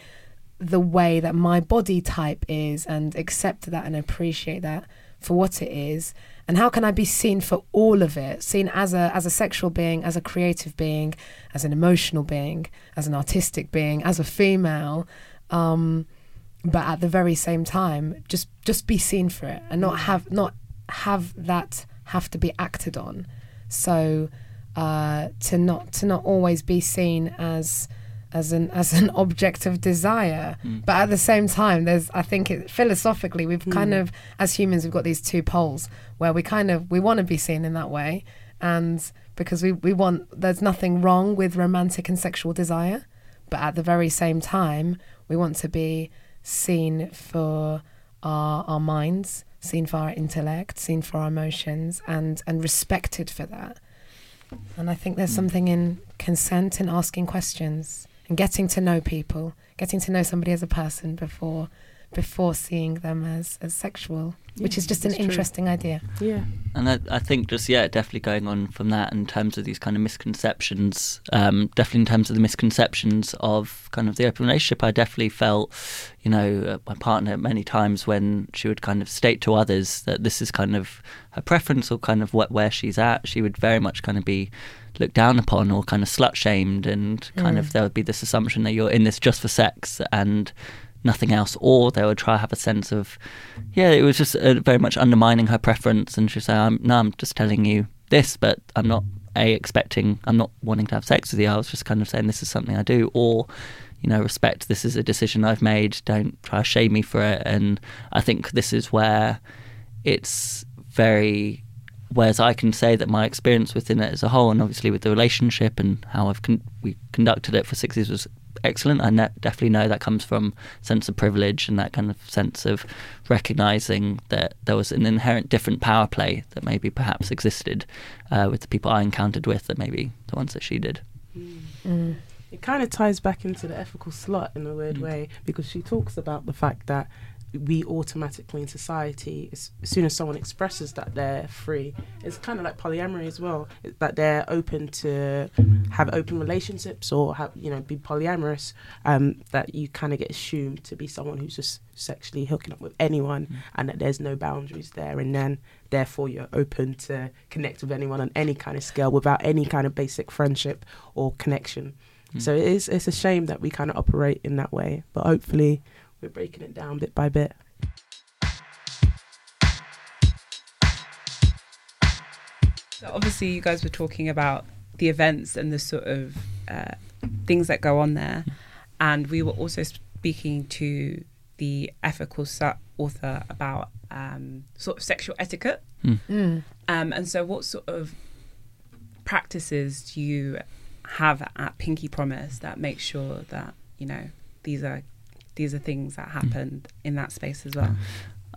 the way that my body type is and accept that and appreciate that for what it is and how can i be seen for all of it? Seen as a as a sexual being as a creative being as an emotional being as an artistic being as a female um, but at the very same time just just be seen for it and not have not have that have to be acted on. So uh, to not to not always be seen as as an as an *laughs* object of desire mm. but at the same time there's i think it, philosophically we've mm. kind of as humans we've got these two poles where we kind of we want to be seen in that way and because we we want there's nothing wrong with romantic and sexual desire but at the very same time we want to be seen for our our minds seen for our intellect seen for our emotions and and respected for that and i think there's mm. something in consent and asking questions and getting to know people, getting to know somebody as a person before before seeing them as, as sexual. which is just an interesting idea. Yeah. And I, I, think just yeah, definitely going on from that in terms of these kind of misconceptions. Um, definitely in terms of the misconceptions of kind of the open relationship, I definitely felt, you know, uh, my partner many times when she would kind of state to others that this is kind of her preference or kind of what where she's at, she would very much kind of be looked down upon or kind of slut shamed, and kind mm. of there would be this assumption that you're in this just for sex and nothing else, or they would try to have a sense of, yeah, it was just uh, very much undermining her preference, and she'd say, I'm, "No, I'm just telling you this, but I'm not a expecting, I'm not wanting to have sex with you. I was just kind of saying this is something I do, or." You know, respect. This is a decision I've made. Don't try to shame me for it. And I think this is where it's very whereas I can say that my experience within it as a whole, and obviously with the relationship and how I've con- we conducted it for six years was excellent. I ne- definitely know that comes from sense of privilege and that kind of sense of recognizing that there was an inherent different power play that maybe perhaps existed uh, with the people I encountered with than maybe the ones that she did. Mm. It kind of ties back into the ethical slut in a weird mm. way because she talks about the fact that we automatically in society, as, as, soon as someone expresses that they're free, it's kind of like polyamory as well, that they're open to have open relationships or have, you know, be polyamorous, um, that you kind of get assumed to be someone who's just sexually hooking up with anyone mm. and that there's no boundaries there. And then, therefore, you're open to connect with anyone on any kind of scale without any kind of basic friendship or connection. Mm. So it is, it's a shame that we kind of operate in that way, but hopefully we're breaking it down bit by bit. So obviously, you guys were talking about the events and the sort of uh, things that go on there, and we were also speaking to the ethical author about um, sort of sexual etiquette. Mm. Mm. Um, and so, what sort of practices do you have at Pinky Promise that make sure that you know these are these are things that happened mm. in that space as well?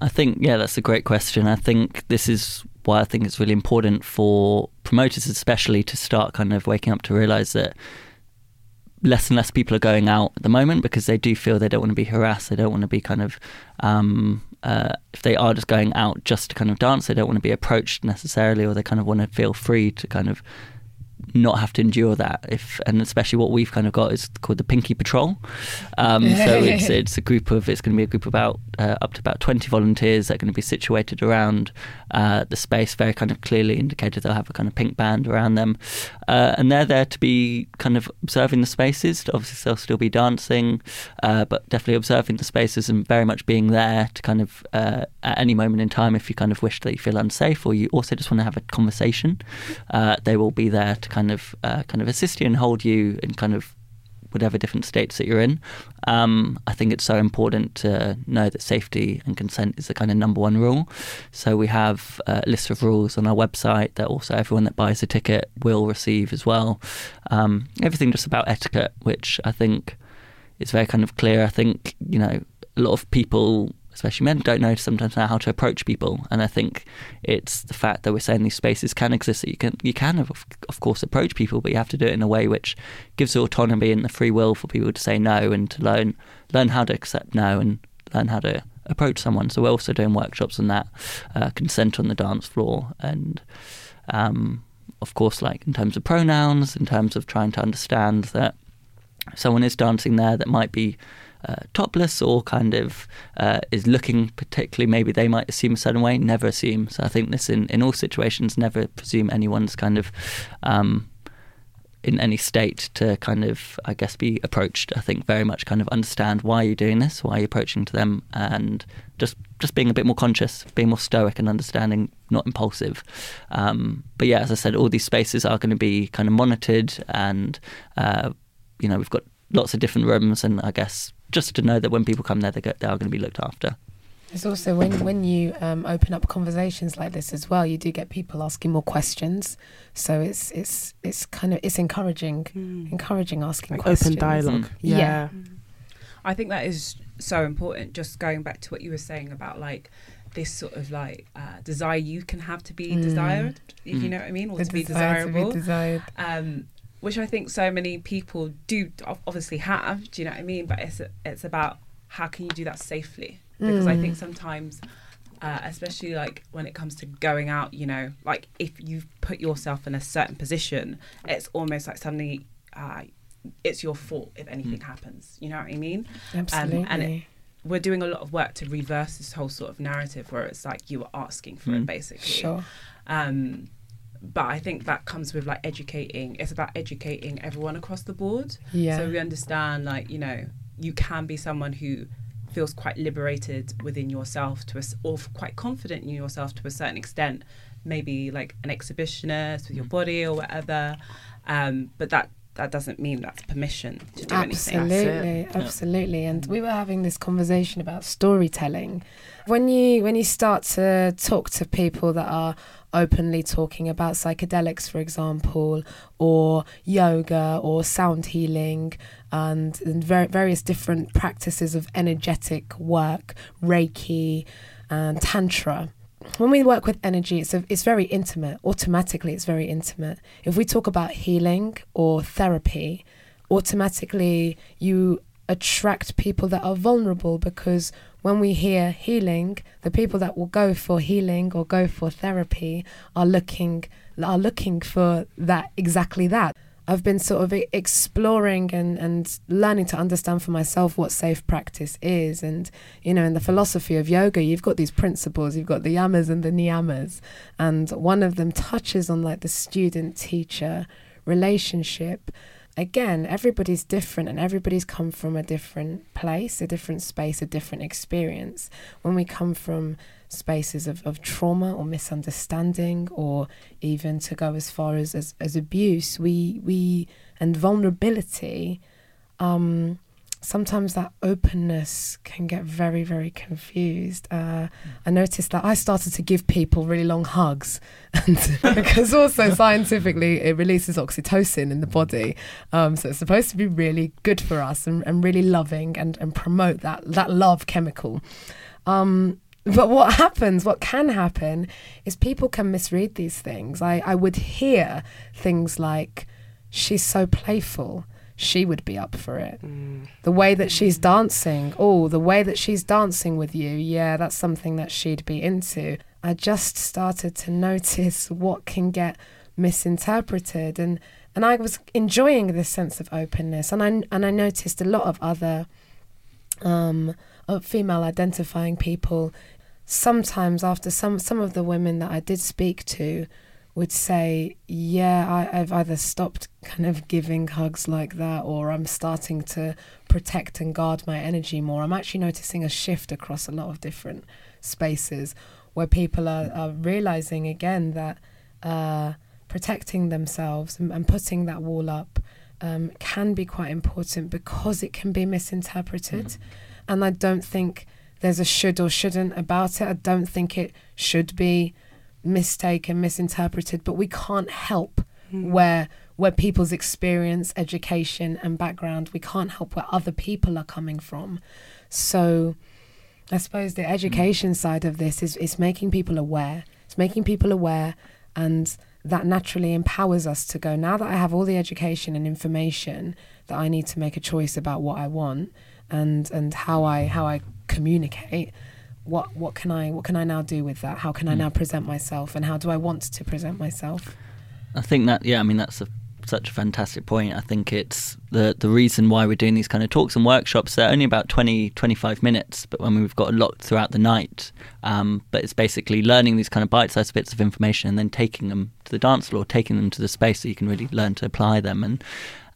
I think, yeah, that's a great question. I think this is why I think it's really important for promoters, especially, to start kind of waking up to realize that less and less people are going out at the moment because they do feel they don't want to be harassed. They don't want to be kind of, um, uh, if they are just going out just to kind of dance, they don't want to be approached necessarily, or they kind of want to feel free to kind of not have to endure that if and especially what we've kind of got is called the Pinky Patrol. Um, so *laughs* it's it's a group of it's going to be a group of about uh, up to about twenty volunteers that are going to be situated around uh, the space, very kind of clearly indicated. They'll have a kind of pink band around them, uh, and they're there to be kind of observing the spaces. Obviously, they'll still be dancing, uh, but definitely observing the spaces and very much being there to kind of uh, at any moment in time, if you kind of wish that you feel unsafe or you also just want to have a conversation, uh, they will be there to kind of uh, kind of assist you and hold you in kind of whatever different states that you're in. Um, I think it's so important to know that safety and consent is the kind of number one rule. So we have a list of rules on our website that also everyone that buys a ticket will receive as well. Um, everything just about etiquette, which I think is very kind of clear. I think you know a lot of people especially men, don't know sometimes how to approach people. And I think it's the fact that we're saying these spaces can exist that you can you can of, of course approach people, but you have to do it in a way which gives autonomy and the free will for people to say no and to learn learn how to accept no and learn how to approach someone. So we're also doing workshops on that, uh, consent on the dance floor, and um, of course, like in terms of pronouns, in terms of trying to understand that someone is dancing there that might be uh, topless or kind of uh, is looking particularly maybe they might assume a certain way never assume. So i think this in, in all situations never presume anyone's kind of um, in any state to kind of i guess be approached. I think very much kind of understand why you're doing this why you're approaching to them and just just being a bit more conscious being more stoic and understanding not impulsive. Um, but yeah as i said all these spaces are going to be kind of monitored and uh, you know we've got lots of different rooms and i guess just to know that when people come there, they, they are going to be looked after. It's also when when you um, open up conversations like this as well, you do get people asking more questions. So it's it's it's kind of it's encouraging, mm. encouraging asking like questions. Open dialogue. Mm. Yeah. yeah. I think that is so important. Just going back to what you were saying about like this sort of like uh, desire you can have to be mm. desired, if you mm. know what I mean, or the to be desirable. To be desired. Um, which I think so many people do obviously have. Do you know what I mean? But it's it's about how can you do that safely? Because mm. I think sometimes uh, especially like when it comes to going out. You know, like if you put yourself in a certain position, it's almost like suddenly uh, it's your fault if anything mm. happens. You know what I mean? Absolutely. Um, and it, we're doing a lot of work to reverse this whole sort of narrative where it's like you were asking for mm. it, basically. Sure. Um, but I think that comes with like educating. It's about educating everyone across the board. Yeah. So we understand, like you know, you can be someone who feels quite liberated within yourself to a, or quite confident in yourself to a certain extent. Maybe like an exhibitionist with your mm. body or whatever. Um, but that that doesn't mean that's permission to do absolutely, anything. Absolutely, absolutely. And we were having this conversation about storytelling. When you when you start to talk to people that are openly talking about psychedelics, for example, or yoga or sound healing and, and ver- various different practices of energetic work, Reiki and Tantra when we work with energy, it's, a, it's very intimate. Automatically, it's very intimate. If we talk about healing or therapy, automatically you attract people that are vulnerable because when we hear healing, the people that will go for healing or go for therapy are looking are looking for that exactly that. I've been sort of exploring and, and learning to understand for myself what safe practice is. And, you know, in the philosophy of yoga, you've got these principles, you've got the yamas and the niyamas. And one of them touches on like the student teacher relationship again, everybody's different and everybody's come from a different place, a different space, a different experience. When we come from spaces of, of trauma or misunderstanding or even to go as far as, as, as abuse, we we and vulnerability, um, sometimes that openness can get very, very confused. Uh, I noticed that I started to give people really long hugs, *laughs* and because also *laughs* scientifically it releases oxytocin in the body, um, so it's supposed to be really good for us and, and really loving and, and promote that that love chemical. Um, but what happens, what can happen, is people can misread these things. I, I would hear things like, she's so playful she would be up for it. Mm. The way that she's dancing, oh, the way that she's dancing with you, yeah, that's something that she'd be into. I just started to *laughs* notice what can get misinterpreted and and I was enjoying this sense of openness and I and I noticed a lot of other um of female identifying people sometimes after some some of the women that I did speak to would say, Yeah, I, I've either stopped kind of giving hugs like that or I'm starting to protect and guard my energy more. I'm actually noticing a shift across a lot of different spaces where people are, are realizing again that uh, protecting themselves and, and, putting that wall up um, can be quite important because it can be misinterpreted. Mm. And I don't think there's a should or shouldn't about it. I don't think it should be mistaken, misinterpreted, but we can't help mm. where where people's experience, education, and background, we can't help where other people are coming from. So, I suppose the education mm. side of this is is making people aware. It's making people aware, and that naturally empowers us to go. Now that I have all the education and information, that I need to make a choice about what I want and and how I how I communicate what what can I what can I now do with that? How can I mm. now present myself, and how do I want to present myself? I think that yeah, I mean that's a, such a fantastic point. I think it's the the reason why we're doing these kind of talks and workshops. They're only about 20, 25 minutes, but when we've got a lot throughout the night. Um, but it's basically learning these kind of bite-sized bits of information and then taking them to the dance floor, taking them to the space so you can really learn to apply them and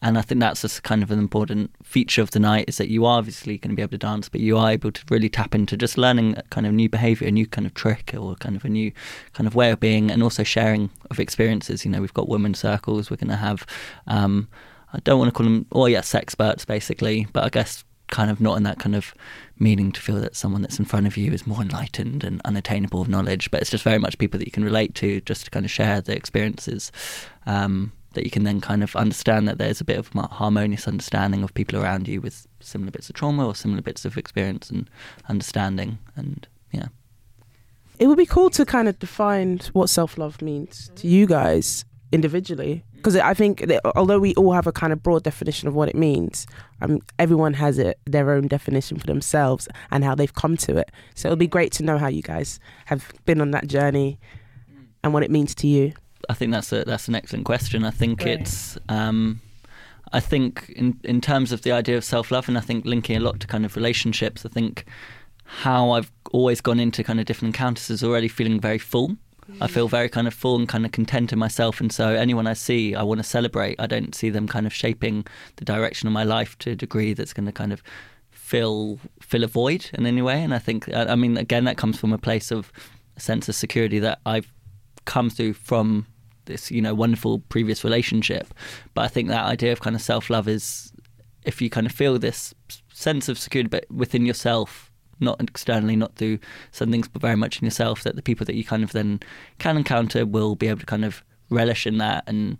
and I think that's just kind of an important feature of the night is that you are obviously going to be able to dance, but you are able to really tap into just learning a kind of new behaviour, a new kind of trick, or kind of a new kind of way of being, and also sharing of experiences. You know, we've got women circles. We're going to have. Um, I don't want to call them, oh yeah, experts basically, but I guess kind of not in that kind of meaning to feel that someone that's in front of you is more enlightened and unattainable of knowledge, but it's just very much people that you can relate to, just to kind of share the experiences. Um, that you can then kind of understand that there's a bit of harmonious understanding of people around you with similar bits of trauma or similar bits of experience and understanding and yeah it would be cool to kind of define what self-love means to you guys individually because I think that although we all have a kind of broad definition of what it means, um, everyone has it their own definition for themselves and how they've come to it. So it'll be great to know how you guys have been on that journey and what it means to you. I think that's a that's an excellent question. I think Great. it's um, I think in in terms of the idea of self love, and I think linking a lot to kind of relationships. I think how I've always gone into kind of different encounters is already feeling very full. I feel very kind of full and kind of content in myself, and so anyone I see, I want to celebrate. I don't see them kind of shaping the direction of my life to a degree that's going to kind of fill fill a void in any way. And I think, I mean, again, that comes from a place of a sense of security that I've come through from this, you know, wonderful previous relationship. But I think that idea of kind of self love is if you kind of feel this sense of security, but within yourself, not externally, not through some things, but very much in yourself, that the people that you kind of then can encounter will be able to kind of relish in that and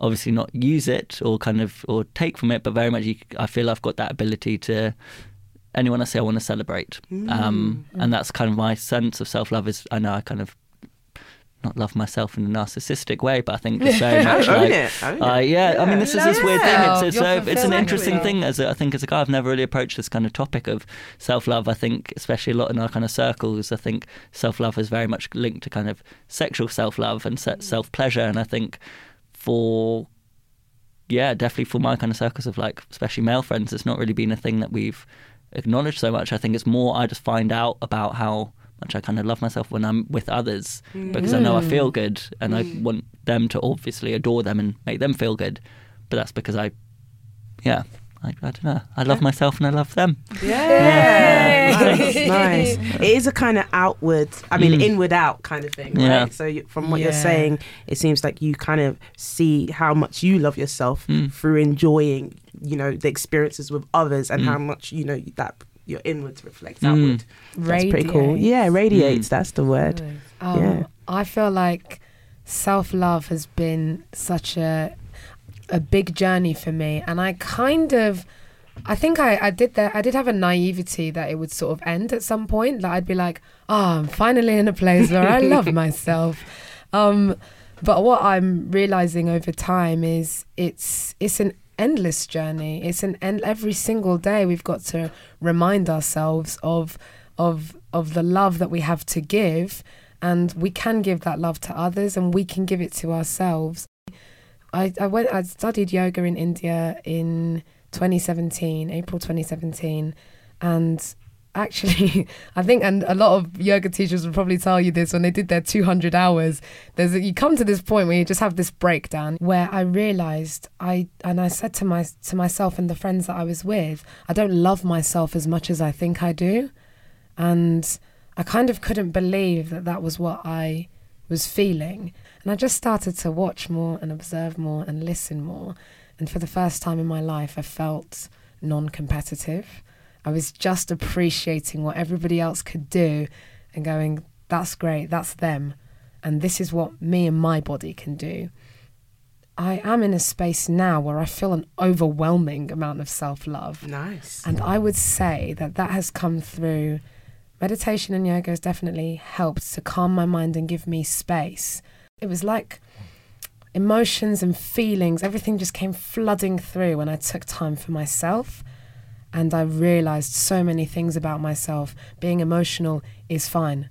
obviously not use it or kind of or take from it, but very much you, I feel I've got that ability to anyone I see I want to celebrate, mm. um, and that's kind of my sense of self love. Is I know I kind of not love myself in a narcissistic way, but I think *laughs* it's very much like. Uh, yeah, yeah, I mean, this is this weird thing. It's it's, it's an interesting thing. As a, I think as a guy, I've never really approached this kind of topic of self love. I think, especially a lot in our kind of circles, I think self love is very much linked to kind of sexual self love and mm. self pleasure. And I think for yeah, definitely for my kind of circles of like, especially male friends, it's not really been a thing that we've acknowledged so much. I think it's more I just find out about how much I kind of love myself when I'm with others because I know I feel mm. good and mm. I want them to obviously adore them and make them feel good. But that's because I, yeah, I, I don't know. I love myself and I love them. Yeah, yeah. nice, *laughs* nice. It is a kind of outward, I mean, mm. inward out kind of thing, right? Yeah. So you, from what yeah. you're saying, it seems like you kind of see how much you love yourself mm. through enjoying, you know, the experiences with others and mm. how much you know that your inwards reflects mm. outward. That's pretty cool. Yeah, radiates. Mm. That's the word. Um, yeah. I feel like self love has been such a a big journey for me, and I kind of. I think I, I did that. I did have a naivety that it would sort of end at some point. That I'd be like, "Oh, I'm finally in a place where I love *laughs* myself." Um, but what I'm realizing over time is it's it's an endless journey. It's an end every single day we've got to remind ourselves of of of the love that we have to give and we can give that love to others and we can give it to ourselves. I, I went I studied yoga in India in 2017, April 2017 and actually *laughs* i think and a lot of yoga teachers would probably tell you this when they did their 200 hours there's you come to this point where you just have this breakdown where i realized i and i said to my to myself and the friends that i was with i don't love myself as much as i think i do. And i kind of couldn't believe that that was what i was feeling. And i just started to watch more and observe more and listen more. And for the first time in my life i felt non-competitive I was just appreciating what everybody else could do and going, that's great, that's them. And this is what me and my body can do. I am in a space now where I feel an overwhelming amount of self love. Nice. And I would say that that has come through meditation and yoga has definitely helped to calm my mind and give me space. It was like emotions and feelings, everything just came flooding through when I took time for myself and I realized so many things about myself. Being emotional is fine.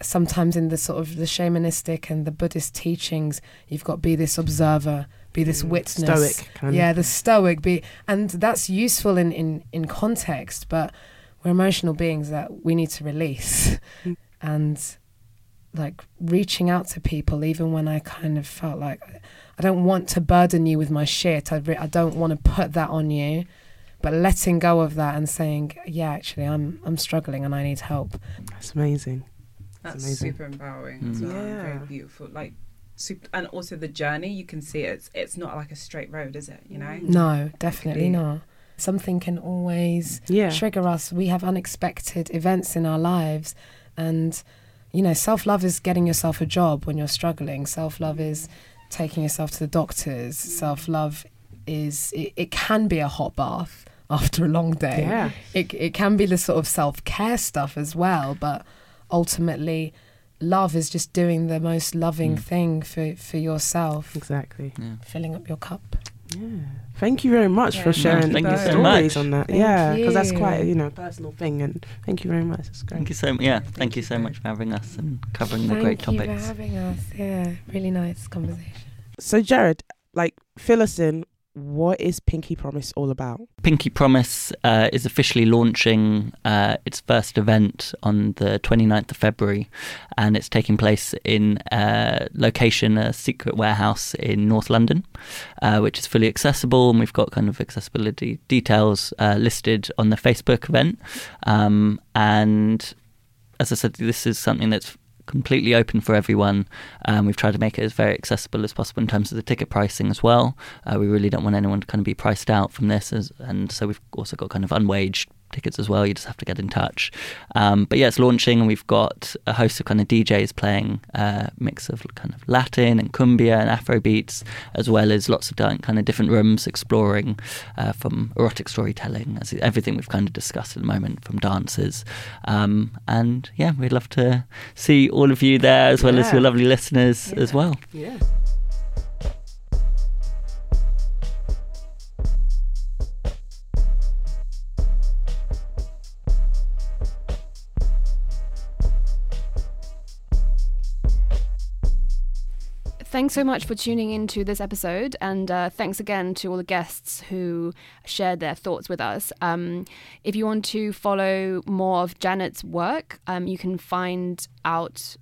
Sometimes in the sort of the shamanistic and the Buddhist teachings, you've got be this observer, be this mm, witness. Stoic. Kind yeah, the stoic. Be, and that's useful in, in, in context, but we're emotional beings that we need to release. Mm. and like reaching out to people, even when I kind of felt like I don't want to burden you with my shit. I, re- I don't want to put that on you but letting go of that and saying, yeah, actually, I'm I'm struggling and I need help. That's amazing. That's, That's amazing. super empowering mm. as well. Yeah. Very beautiful. Like super, and also the journey. You can see it's it's not like a straight road, is it? You know? Mm. No, definitely not. Something can always yeah. trigger us. We have unexpected events in our lives, and you know, self love is getting yourself a job when you're struggling. Self love is mm. taking yourself to the doctors. Mm. Self love is it, it can be a hot bath after a long day. Yeah. It, it can be the sort of self care stuff as well, but ultimately, love is just doing the most loving Mm. thing for for yourself, Exactly. Yeah. filling up your cup. Yeah. Thank you very much Yeah. for sharing thank you so stories much. on that. Thank yeah, because that's quite a, you know personal thing, and thank you very much. That's great. Thank you so yeah. Thank you so much for having us and covering the great topics. Thank great you topics. for having us. Yeah, really nice conversation. So, Jared, like, fill us in. What is Pinky Promise all about? Pinky Promise uh, is officially launching uh, its first event on the 29th of February, and it's taking place in a location, a secret warehouse in North London, uh, which is fully accessible, and we've got kind of accessibility details uh, listed on the Facebook event. Um, and as I said, this is something that's completely open for everyone. Um, we've tried to make it as very accessible as possible in terms of the ticket pricing as well. Uh, we really don't want anyone to kind of be priced out from this, as, and so we've also got kind of unwaged tickets as well. You just have to get in touch. Um, but yeah, it's launching, and we've got a host of kind of DJs playing a mix of kind of Latin and cumbia and Afro beats, as well as lots of kind of different rooms exploring uh, from erotic storytelling, as everything we've kind of discussed at the moment, from dances. Um, and yeah, we'd love to see all of you there, as well as your lovely listeners as Yeah. well. Yeah. Thanks so much for tuning into this episode, and uh, thanks again to all the guests who shared their thoughts with us. Um, if you want to follow more of Janet's work, um, you can find out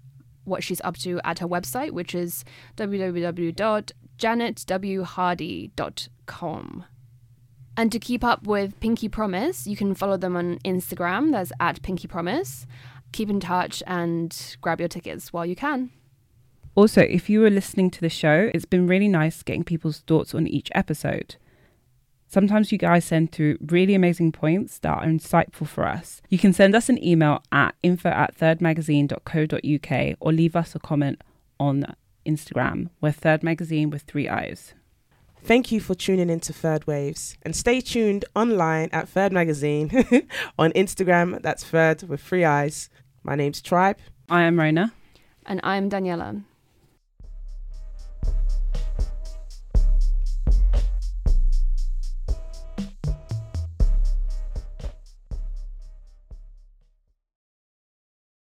what she's up to at her website, which is www.janetwhardy.com. And to keep up with Pinky Promise, you can follow them on Instagram. That's at Pinky Promise. Keep in touch and grab your tickets while you can. Also, if you were listening to the show, it's been really nice getting people's thoughts on each episode. Sometimes you guys send through really amazing points that are insightful for us. You can send us an email at info at thirdmagazine.co.uk or leave us a comment on Instagram. We're Third Magazine with three eyes. Thank you for tuning into Third Waves and stay tuned online at Third Magazine *laughs* on Instagram. That's Third with three eyes. My name's Tribe. I am Rona. And I'm Daniela.